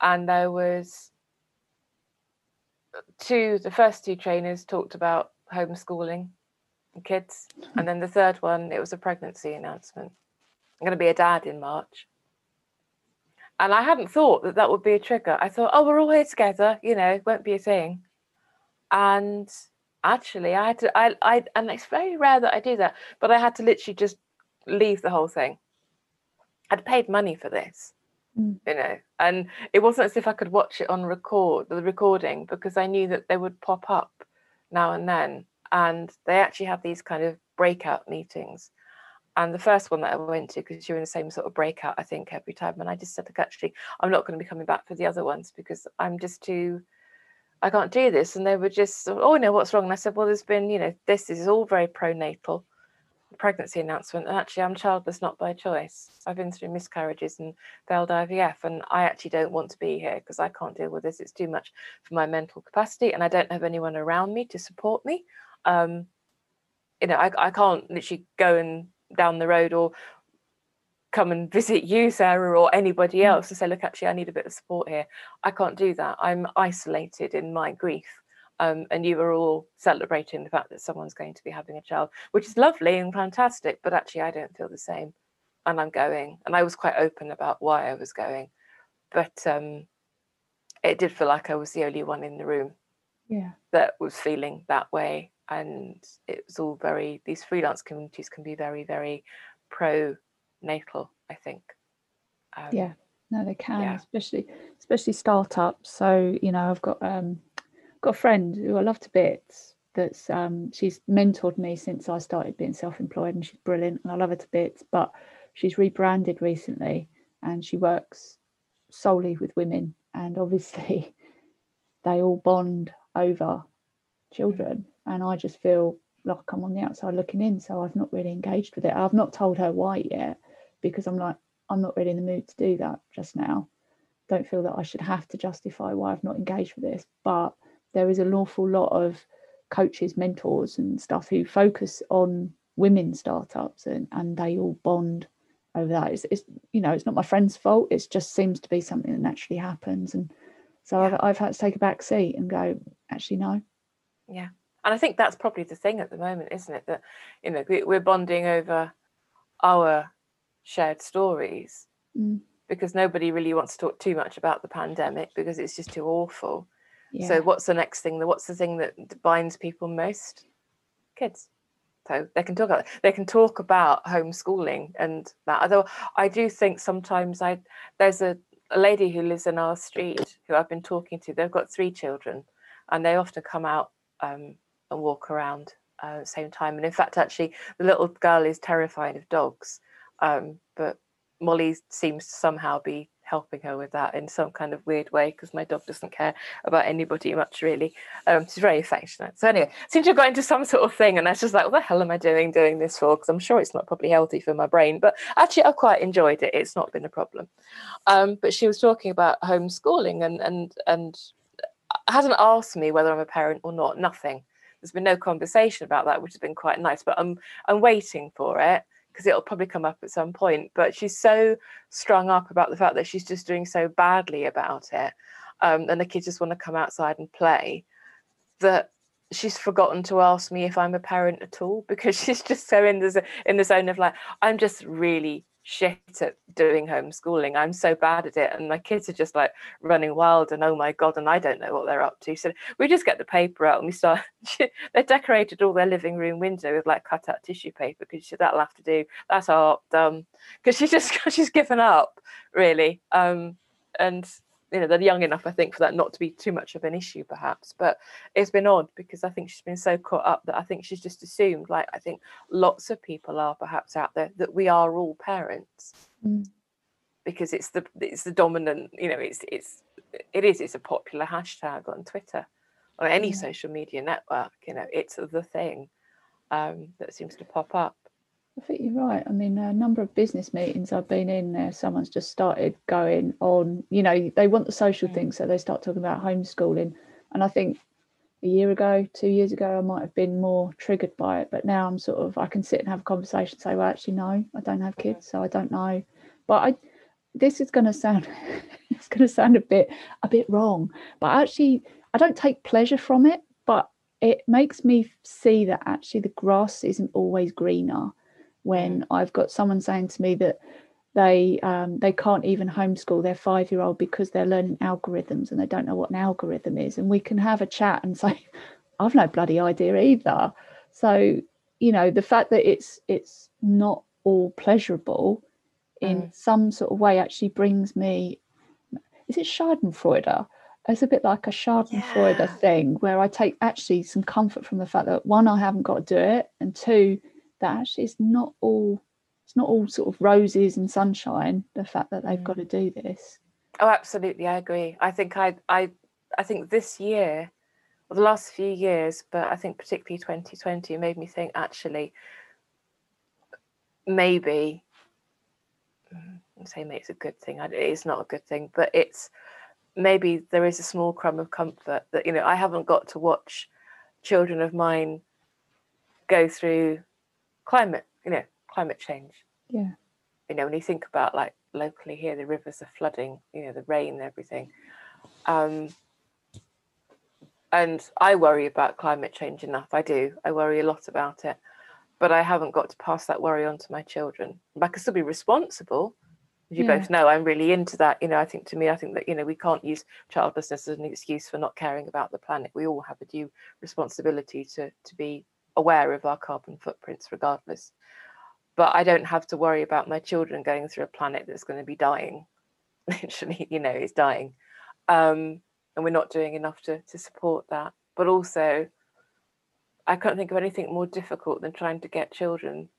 and there was two. The first two trainers talked about homeschooling and kids, and then the third one, it was a pregnancy announcement. I'm going to be a dad in March. And I hadn't thought that that would be a trigger. I thought, oh, we're all here together, you know, won't be a thing and actually i had to i i and it's very rare that i do that but i had to literally just leave the whole thing. I'd paid money for this Mm. you know and it wasn't as if i could watch it on record the recording because i knew that they would pop up now and then. And they actually have these kind of breakout meetings. And the first one that i went to because you're in the same sort of breakout i think every time. And i just said like actually i'm not going to be coming back for the other ones because i'm just too I can't do this. And they were just, oh no, what's wrong? And I said, well, there's been, you know, this is all very pronatal pregnancy announcement. And actually, I'm childless not by choice. I've been through miscarriages and failed IVF, and I actually don't want to be here because I can't deal with this. It's too much for my mental capacity, and I don't have anyone around me to support me. Um, you know, I, I can't literally go and down the road or come and visit you, Sarah, or anybody Mm. else and say, look, actually, I need a bit of support here. I can't do that. I'm isolated in my grief. Um, and you are all celebrating the fact that someone's going to be having a child, which is lovely and fantastic. But actually, I don't feel the same. And I'm going. And I was quite open about why I was going. But um, it did feel like I was the only one in the room Yeah. that was feeling that way. And it was all very, these freelance communities can be very, very pro natal, I think. Um, Yeah. No, they can, yeah. especially especially startups. So you know, I've got um got a friend who I love to bits. That's um she's mentored me since I started being self-employed, and she's brilliant, and I love her to bits. But she's rebranded recently, and she works solely with women, and obviously they all bond over children, and I just feel like I'm on the outside looking in. So I've not really engaged with it. I've not told her why yet because I'm like I'm not really in the mood to do that just now. Don't feel that I should have to justify why I've not engaged with this. But there is an awful lot of coaches, mentors, and stuff who focus on women startups and, and they all bond over that. It's, it's you know, it's not my friend's fault. It just seems to be something that naturally happens. And so I've, I've had to take a back seat and go, actually, no. Yeah. And I think that's probably the thing at the moment, isn't it? That, you know, we're bonding over our shared stories Mm. because nobody really wants to talk too much about the pandemic because it's just too awful. Yeah. So what's the next thing? The- What's the thing that binds people most? Kids. So they can talk about they can talk about homeschooling and that. Although I do think sometimes I there's a, a lady who lives in our street who I've been talking to. They've got three children, and they often come out um, and walk around uh, at the same time. And in fact, actually, the little girl is terrified of dogs, um, but Molly seems to somehow be helping her with that in some kind of weird way because my dog doesn't care about anybody much really. Um, she's very affectionate. So anyway, have got into some sort of thing, and I was just like, "What the hell am I doing doing this for?" Because I'm sure it's not probably healthy for my brain, but actually, I quite enjoyed it. It's not been a problem. Um, but she was talking about homeschooling and and and hasn't asked me whether I'm a parent or not. Nothing. There's been no conversation about that, which has been quite nice. But I'm I'm waiting for it because it'll probably come up at some point. But she's so strung up about the fact that she's just doing so badly about it, um, and the kids just want to come outside and play, that she's forgotten to ask me if I'm a parent at all because she's just so in the in the zone of like I'm just really shit at doing homeschooling. I'm so bad at it. And my kids are just like running wild and oh my God, and I don't know what they're up to. So we just get the paper out and we start, they decorated all their living room window with like cut out tissue paper because that'll have to do. That's art. Um, because she's just, she's given up really. Um, and you know they're young enough i think for that not to be too much of an issue perhaps but it's been odd because i think she's been so caught up that i think she's just assumed like i think lots of people are perhaps out there that we are all parents mm. because it's the it's the dominant you know it's it's it is it's a popular hashtag on twitter or any yeah. social media network you know it's the thing um, that seems to pop up I think you're right. I mean, a number of business meetings I've been in there, someone's just started going on, you know, they want the social mm. thing, so they start talking about homeschooling. And I think a year ago, two years ago, I might have been more triggered by it. But now I'm sort of, I can sit and have a conversation, say, well, actually, no, I don't have kids, so I don't know. But I, this is going to sound, it's going to sound a bit, a bit wrong. But actually, I don't take pleasure from it, but it makes me see that actually the grass isn't always greener when. I've got someone saying to me that they um, they can't even homeschool their five year old because they're learning algorithms and they don't know what an algorithm is. And we can have a chat and say, I've no bloody idea either. So you know the fact that it's it's not all pleasurable in mm. some sort of way actually brings me. Is it Schadenfreude? It's a bit like a Schadenfreude yeah. thing where I take actually some comfort from the fact that one, I haven't got to do it, and two, that. Actually it's not all it's not all sort of roses and sunshine the fact that they've mm. got to do this. Oh absolutely i agree. I think i i i think this year or the last few years but i think particularly 2020 made me think actually maybe mm, I'm saying maybe it's a good thing it's not a good thing but it's maybe there is a small crumb of comfort that you know i haven't got to watch children of mine go through climate, you know, climate change. Yeah. You know, when you think about like locally here, the rivers are flooding, you know, the rain everything. Um, and I worry about climate change enough. I do. I worry a lot about it. But I haven't got to pass that worry on to my children. I can still be responsible. As you yeah. both know, I'm really into that. You know, I think to me, I think that, you know, we can't use childlessness as an excuse for not caring about the planet. We all have a due responsibility to to be aware of our carbon footprints regardless. But I don't have to worry about my children going through a planet that's going to be dying. Literally, you know, it's dying. Um, and we're not doing enough to, to support that. But also, I can't think of anything more difficult than trying to get children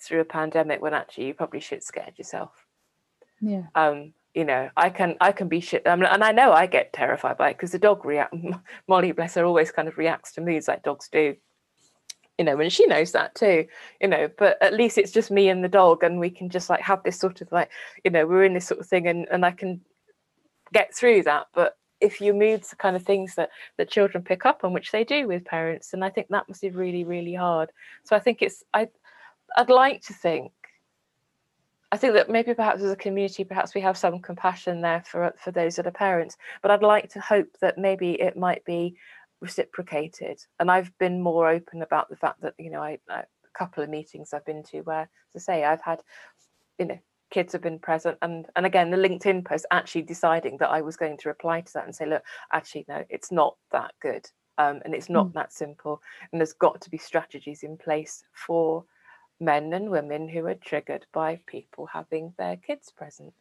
through a pandemic when actually you probably shit scared yourself. Yeah. Um, you know, I can I can be shit, I mean, and I know I get terrified by it because the dog react. Molly, bless her, always kind of reacts to moods like dogs do you know and she knows that too you know but at least it's just me and the dog and we can just like have this sort of like you know we're in this sort of thing and and i can get through that but if your moods the kind of things that that children pick up on which they do with parents and i think that must be really really hard so i think it's i i'd like to think I think that maybe perhaps as a community, perhaps we have some compassion there for for those that are parents. But I'd like to hope that maybe it might be reciprocated. And I've been more open about the fact that, you know, I, I, a couple of meetings I've been to where, to say, I've had, you know, kids have been present and and again the linkedin post actually deciding that i was going to reply to that and say look actually no it's not that good um, and it's not mm. that simple and there's got to be strategies in place for men and women who are triggered by people having their kids present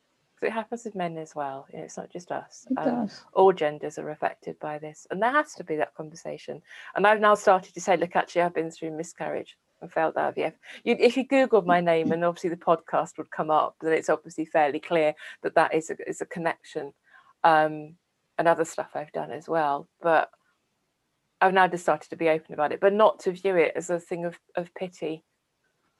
it happens with men as well. You know, it's not just us. Um, all genders are affected by this, and there has to be that conversation. And I've now started to say, look, actually, I've been through miscarriage and failed IVF. You, if you Googled my name and obviously the podcast would come up, then it's obviously fairly clear that that is a, is a connection. Um, and other stuff I've done as well, but I've now just started to be open about it, but not to view it as a thing of, of pity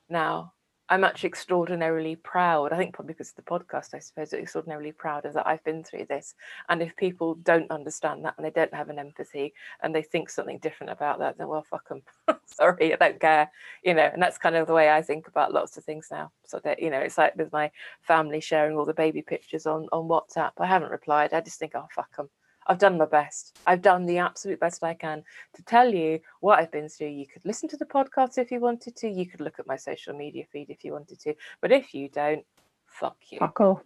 now. I'm actually extraordinarily proud. I think probably because of the podcast, I suppose, extraordinarily proud of that I've been through this. And if people don't understand that and they don't have an empathy and they think something different about that, then well, fuck them. Sorry, I don't care. You know, and that's kind of the way I think about lots of things now. So that you know, it's like with my family sharing all the baby pictures on on WhatsApp. I haven't replied. I just think, oh fuck them. I've done my best. I've done the absolute best I can to tell you what I've been through. You could listen to the podcast if you wanted to. You could look at my social media feed if you wanted to. But if you don't, fuck you. Fuck off.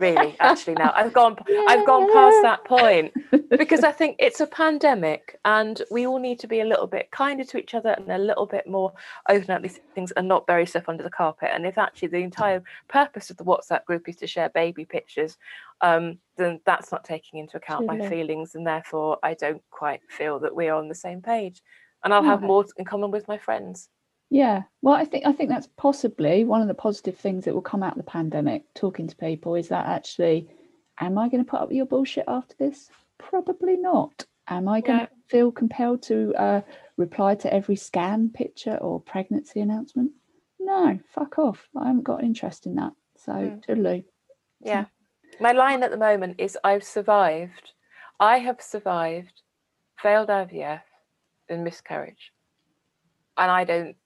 Really actually now i've gone i've gone past that point because i think it's a pandemic and we all need to be a little bit kinder to each other and a little bit more open up these things and not bury stuff under the carpet. And if actually the entire purpose of the whatsapp group is to share baby pictures um, then that's not taking into account my feelings and therefore i don't quite feel that we are on the same page. And i'll have more in common with my friends Yeah, well, I think I think that's possibly one of the positive things that will come out of the pandemic. Talking to people is that actually, am I going to put up with your bullshit after this? Probably not. Am I going Yeah. to feel compelled to uh, reply to every scan picture or pregnancy announcement? No, fuck off. I haven't got interest in that. So, Mm. toodaloo. Yeah. My line at the moment is I've survived. I have survived failed IVF and miscarriage. And I don't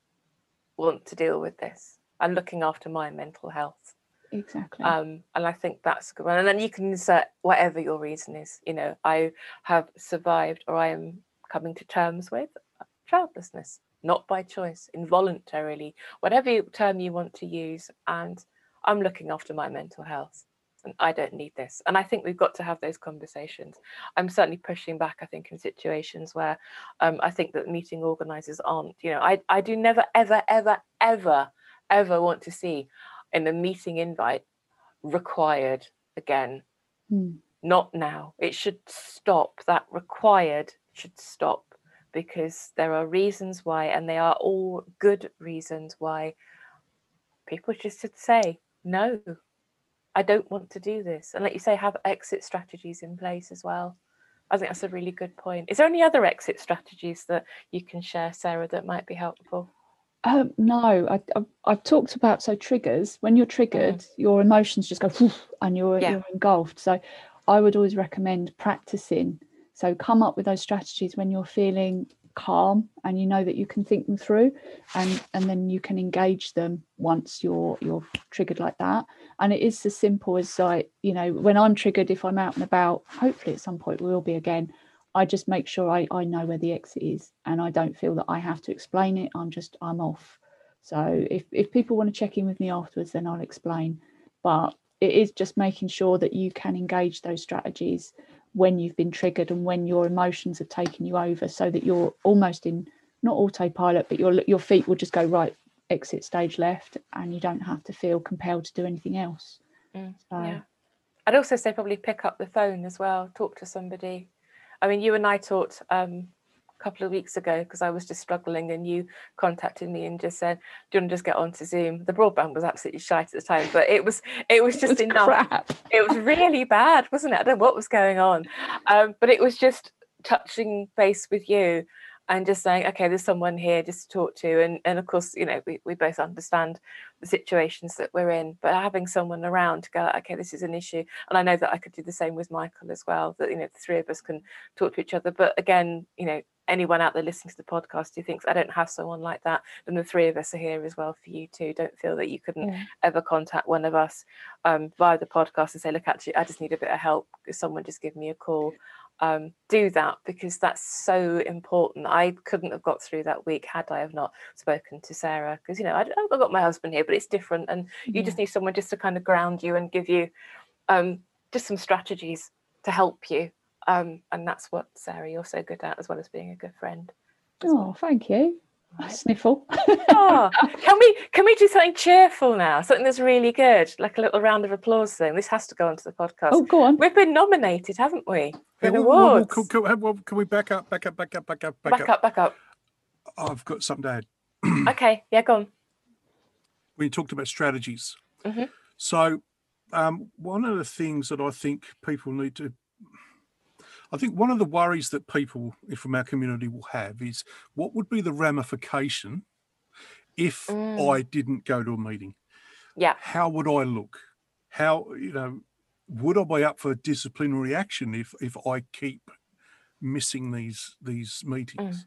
want to deal with this. I'm looking after my mental health. Exactly. Um, and I think that's a good one. And then you can insert whatever your reason is. You know, I have survived or I am coming to terms with childlessness, not by choice, involuntarily, whatever term you want to use. And I'm looking after my mental health. And I don't need this. And I think we've got to have those conversations. I'm certainly pushing back, I think, in situations where um, I think that meeting organizers aren't, you know, I, I do never, ever, ever, ever, ever want to see in a meeting invite required again. Mm. Not now. It should stop. That required should stop because there are reasons why, and they are all good reasons why people just should say, no, I don't want to do this. And like you say, have exit strategies in place as well. I think that's a really good point. Is there any other exit strategies that you can share, Sarah, that might be helpful? Um, no, I, I've, I've talked about so triggers. When you're triggered, your emotions just go and you're Yeah. you're engulfed. So I would always recommend practicing. So come up with those strategies when you're feeling calm and you know that you can think them through, and and then you can engage them once you're you're triggered like that. And it is as simple as like you know when I'm triggered, if I'm out and about, hopefully at some point we will be again. I just make sure I, I know where the exit is and I don't feel that I have to explain it. I'm just I'm off. So if, if people want to check in with me afterwards, then I'll explain. But it is just making sure that you can engage those strategies when you've been triggered and when your emotions have taken you over so that you're almost in not autopilot, but your your feet will just go right, exit stage left, and you don't have to feel compelled to do anything else. Mm, So Yeah. I'd also say probably pick up the phone as well, talk to somebody. I mean, you and I talked um, a couple of weeks ago because I was just struggling, and you contacted me and just said, "Do you want to just get onto Zoom?" The broadband was absolutely shite at the time, but it was it was it just was enough. crap. It was really bad, wasn't it? I don't know what was going on, um, but it was just touching base with you and just saying, okay, there's someone here just to talk to. And, and of course, you know, we, we both understand the situations that we're in, but having someone around to go, okay, this is an issue. And I know that I could do the same with Michael as well, that, you know, the three of us can talk to each other. But again, you know, anyone out there listening to the podcast who thinks I don't have someone like that, then the three of us are here as well for you too. Don't feel that you couldn't Yeah. ever contact one of us um, via the podcast and say, look, actually, I just need a bit of help. Could someone just give me a call? Um, do that because that's so important. I couldn't have got through that week had I have not spoken to Sarah because you know I, I've got my husband here, but it's different, and you just need someone just to kind of ground you and give you um, just some strategies to help you. Um, and that's what Sarah you're so good at, as well as being a good friend. as well. Oh, thank you. I sniffle. Oh, can we can we do something cheerful now? Something that's really good, like a little round of applause thing. This has to go onto the podcast. oh, go on. We've been nominated, haven't we? For Yeah, an well, well, well, awards. can, can- well, can we back up, back up, back up, back up, back, back up? up, back up. I've got something to add. Okay, yeah, go on. We talked about strategies. Mhm. So, um, one of the things that I think people need to, I think one of the worries that people from our community will have is what would be the ramification if Mm. I didn't go to a meeting? Yeah. How would I look? How, you know, would I be up for disciplinary action if if I keep missing these these meetings?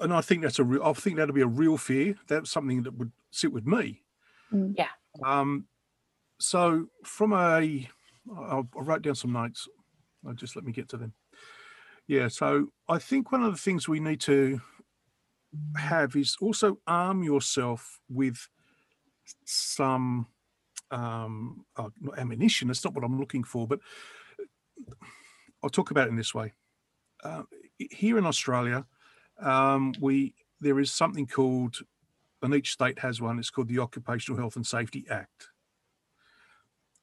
And I think that's a real. I think that'd be a real fear. That's something that would sit with me. Mm. Yeah. Um, so from a, I wrote down some notes. Uh, just let me get to them. Yeah. So I think one of the things we need to have is also arm yourself with some um, uh, ammunition. It's not what I'm looking for, but I'll talk about it in this way. Uh, here in Australia, um, we there is something called, and each state has one. It's called the Occupational Health and Safety Act.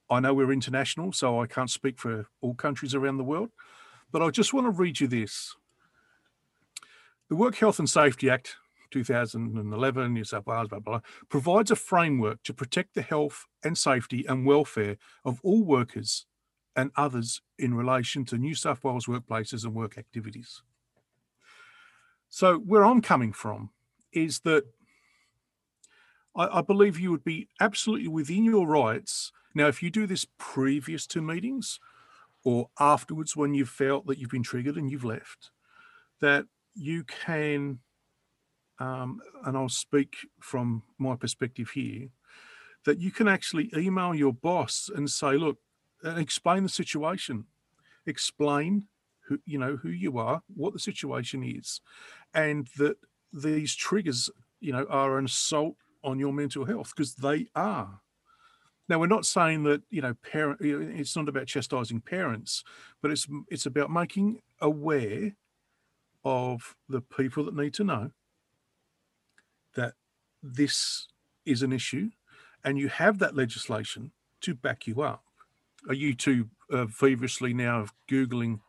I know we're international, so I can't speak for all countries around the world, but I just want to read you this. The Work Health and Safety Act 2011, New South Wales, blah, blah, blah, provides a framework to protect the health and safety and welfare of all workers and others in relation to New South Wales workplaces and work activities. So, where I'm coming from is that I, I believe you would be absolutely within your rights. Now, if you do this previous to meetings or afterwards when you've felt that you've been triggered and you've left, that you can, um, and I'll speak from my perspective here, that you can actually email your boss and say, look, explain the situation, explain who you know who you are, what the situation is, and that these triggers, you know, are an assault on your mental health because they are. Now we're not saying that you know parent. It's not about chastising parents, but it's it's about making aware of the people that need to know that this is an issue, and you have that legislation to back you up. Are you two uh, feverishly now googling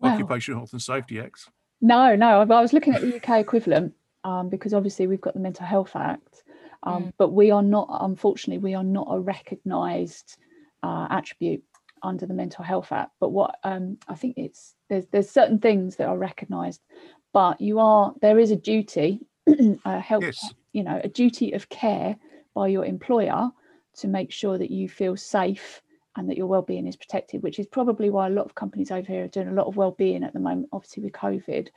wow. occupational health and safety acts? No, no. I was looking at the UK equivalent um, because obviously we've got the Mental Health Act, um, mm. but we are not. Unfortunately, we are not a recognised uh, attribute under the Mental Health Act. But what um, I think it's there's there's certain things that are recognised, but you are there is a duty, a help, yes. you know, a duty of care by your employer to make sure that you feel safe and that your well-being is protected which is probably why a lot of companies over here are doing a lot of well-being at the moment obviously with covid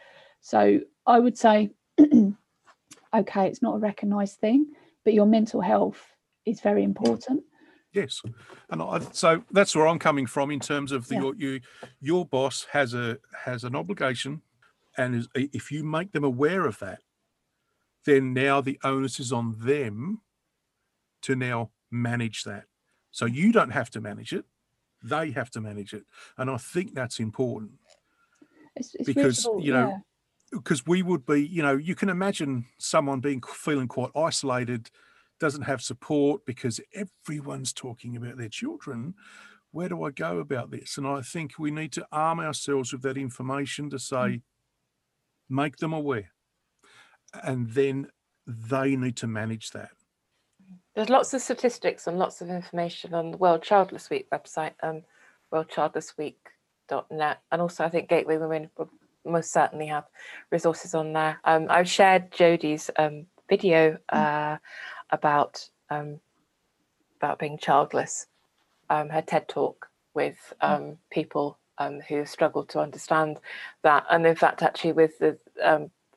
so i would say okay it's not a recognized thing but your mental health is very important. Yes. And I, so that's where i'm coming from in terms of the, yeah. your you, your boss has a has an obligation and is, if you make them aware of that then now the onus is on them to now manage that. So you don't have to manage it; they have to manage it, and I think that's important. It's, it's because you know. Because we would be, you know, you can imagine someone being feeling quite isolated, doesn't have support because everyone's talking about their children. Where do I go about this? And I think we need to arm ourselves with that information to say, mm. make them aware. And then they need to manage that. There's lots of statistics and lots of information on the World Childless Week website, um, worldchildlessweek.net. And also, I think Gateway Women most certainly have resources on there. Um, I've shared Jody's um, video mm. uh, about um, about being childless, um, her TED talk with mm. um, people um, who struggle to understand that, and in fact, actually, with the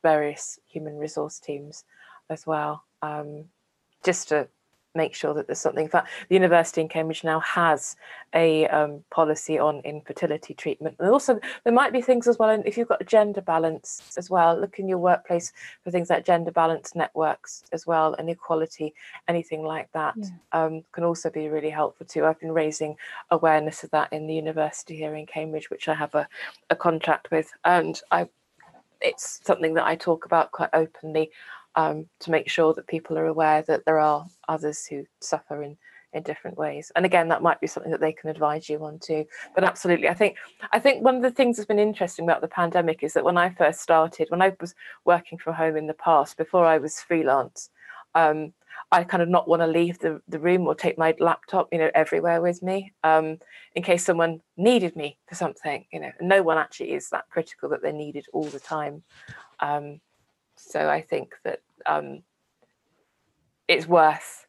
various human resource teams as well, just to make sure that there's something. In fact, the university in Cambridge now has a um, policy on infertility treatment. And also, there might be things as well, and if you've got gender balance as well, look in your workplace for things like gender balance networks as well, and equality, anything like that yeah. um, can also be really helpful too. I've been raising awareness of that in the university here in Cambridge, which I have a, a contract with, and I it's something that I talk about quite openly um, to make sure that people are aware that there are others who suffer in in different ways and again that might be something that they can advise you on too but absolutely i think i think one of the things that's been interesting about the pandemic is that when i first started when i was working from home in the past before i was freelance um, I kind of not want to leave the, the room or take my laptop, you know, everywhere with me um, in case someone needed me for something, you know. No one actually is that critical that they're needed all the time. Um, so I think that um, it's worth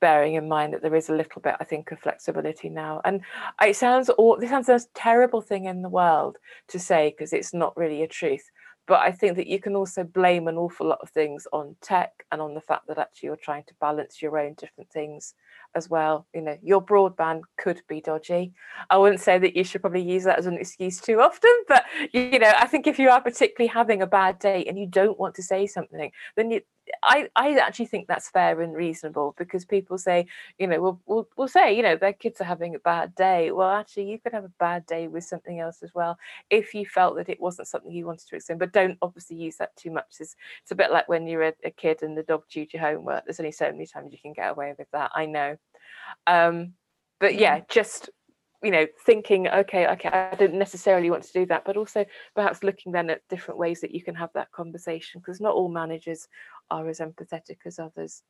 bearing in mind that there is a little bit, I think, of flexibility now. And it sounds all this sounds most terrible thing in the world to say because it's not really a truth. But I think that you can also blame an awful lot of things on tech and on the fact that actually you're trying to balance your own different things as well. You know, your broadband could be dodgy. I wouldn't say that you should probably use that as an excuse too often, but you know, I think if you are particularly having a bad day and you don't want to say something, then you I, I actually think that's fair and reasonable because people say, you know, we'll, we'll, we'll say, you know, their kids are having a bad day. Well, actually, you could have a bad day with something else as well if you felt that it wasn't something you wanted to explain. But don't obviously use that too much. It's, it's a bit like when you're a, a kid and the dog chewed your homework. There's only so many times you can get away with that. I know. Um, but yeah, just you know thinking okay okay i didn't necessarily want to do that but also perhaps looking then at different ways that you can have that conversation because not all managers are as empathetic as others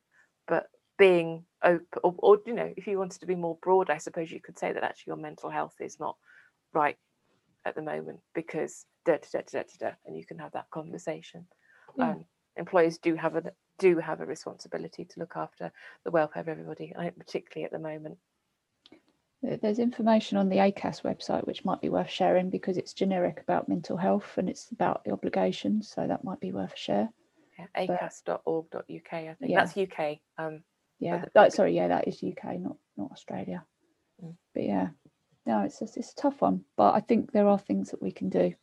but being open or, or, you know if you wanted to be more broad i suppose you could say that actually your mental health is not right at the moment because da, da, da, da, da, and you can have that conversation yeah. um, employers do have a do have a responsibility to look after the welfare of everybody particularly at the moment there's information on the ACAS website which might be worth sharing because it's generic about mental health and it's about the obligations so that might be worth a share yeah, acas.org.uk. I think yeah. that's UK. Um, yeah, that, sorry, yeah, that is UK, not not Australia. Mm. But yeah, no, it's a, it's a tough one. But I think there are things that we can do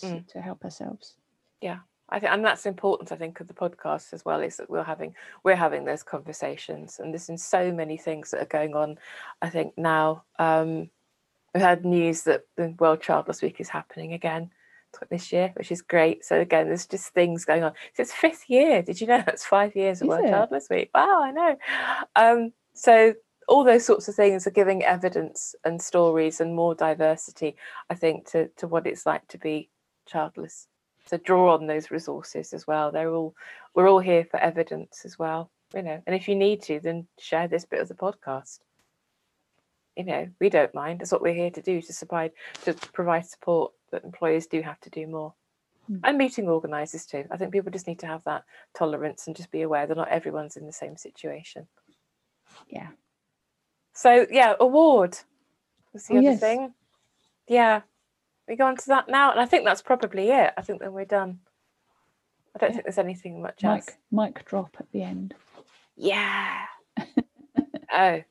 to mm. to help ourselves. Yeah, I think, and that's important. I think of the podcast as well is that we're having we're having those conversations, and there's been so many things that are going on. I think now um, we've had news that the World Childless Week is happening again this year, which is great. So again, there's just things going on. So it's fifth year. Did you know that's five years of World Childless Week? Wow, I know. Um, so all those sorts of things are giving evidence and stories and more diversity, I think, to, to what it's like to be childless. So draw on those resources as well. They're all we're all here for evidence as well. You know, and if you need to, then share this bit of the podcast. You know, we don't mind. That's what we're here to do to provide to provide support but employers do have to do more. Mm. And meeting organisers too. I think people just need to have that tolerance and just be aware that not everyone's in the same situation. Yeah. So yeah, award was the oh, other yes. thing. Yeah. We go on to that now. And I think that's probably it. I think then we're done. I don't yeah. think there's anything much mic, else. Mic drop at the end. Yeah. oh.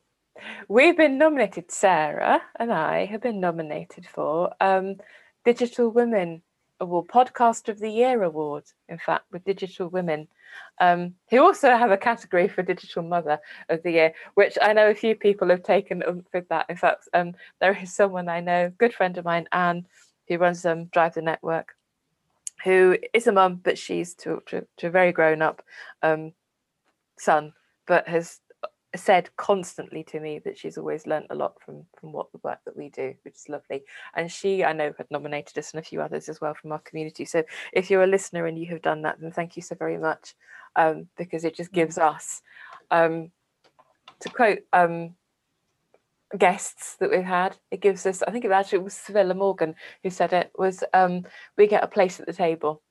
We've been nominated, Sarah and I have been nominated for um, Digital Women Award, Podcast of the Year Award, in fact, with Digital Women, um, who also have a category for Digital Mother of the Year, which I know a few people have taken up with that. In fact, um, there is someone I know, good friend of mine, Anne, who runs um, Drive the Network, who is a mum, but she's to, to, to a very grown up um, son, but has said constantly to me that she's always learnt a lot from from what the work that we do which is lovely and she i know had nominated us and a few others as well from our community so if you're a listener and you have done that then thank you so very much um, because it just mm. gives us um, to quote um, guests that we've had it gives us i think it actually was Civilla Morgan who said it was um, we get a place at the table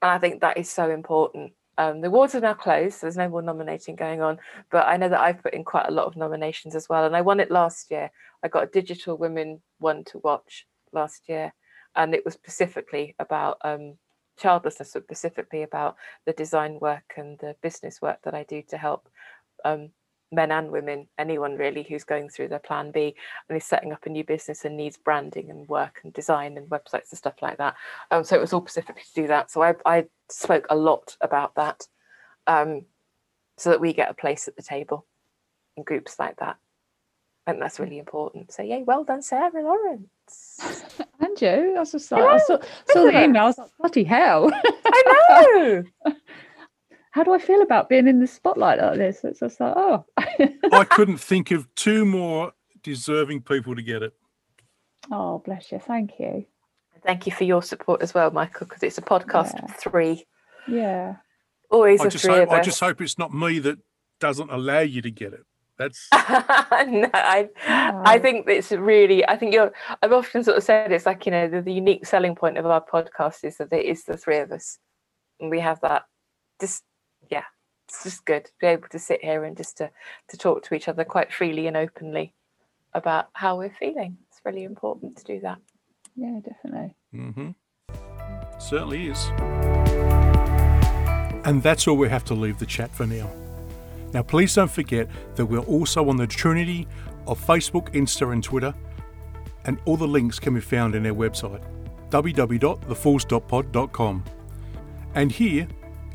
and i think that is so important um, the awards are now closed, so there's no more nominating going on. But I know that I've put in quite a lot of nominations as well, and I won it last year. I got a Digital Women one to watch last year, and it was specifically about um, childlessness, but specifically about the design work and the business work that I do to help um, men and women, anyone really who's going through their plan B and is setting up a new business and needs branding and work and design and websites and stuff like that. Um, so it was all specifically to do that. So I, I spoke a lot about that um, so that we get a place at the table in groups like that. And that's really important. So yeah, well done, Sarah Lawrence. and you. I was just like, I saw, saw the email. I was like, bloody hell. I know. how do I feel about being in the spotlight like this? It's just like, oh. I couldn't think of two more deserving people to get it. Oh, bless you. Thank you. Thank you for your support as well, Michael, because it's a podcast yeah. of three. Yeah. Always I just, hope, I just hope it's not me that doesn't allow you to get it. That's no, I oh. I think it's really I think you're I've often sort of said it's like, you know, the, the unique selling point of our podcast is that it is the three of us. And we have that just yeah, it's just good to be able to sit here and just to to talk to each other quite freely and openly about how we're feeling. It's really important to do that. Yeah, definitely. Mm-hmm. Certainly is. And that's all we have to leave the chat for now. Now, please don't forget that we're also on the Trinity of Facebook, Insta, and Twitter, and all the links can be found in our website www.thefullstoppod.com. And here,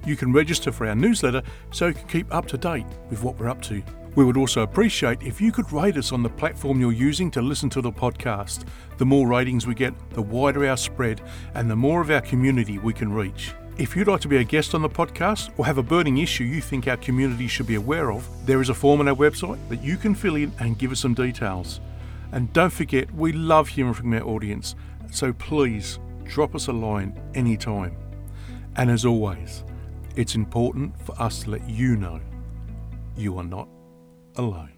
you can register for our newsletter so you can keep up to date with what we're up to. We would also appreciate if you could rate us on the platform you're using to listen to the podcast. The more ratings we get, the wider our spread, and the more of our community we can reach. If you'd like to be a guest on the podcast or have a burning issue you think our community should be aware of, there is a form on our website that you can fill in and give us some details. And don't forget, we love hearing from our audience, so please drop us a line anytime. And as always, it's important for us to let you know you are not alone.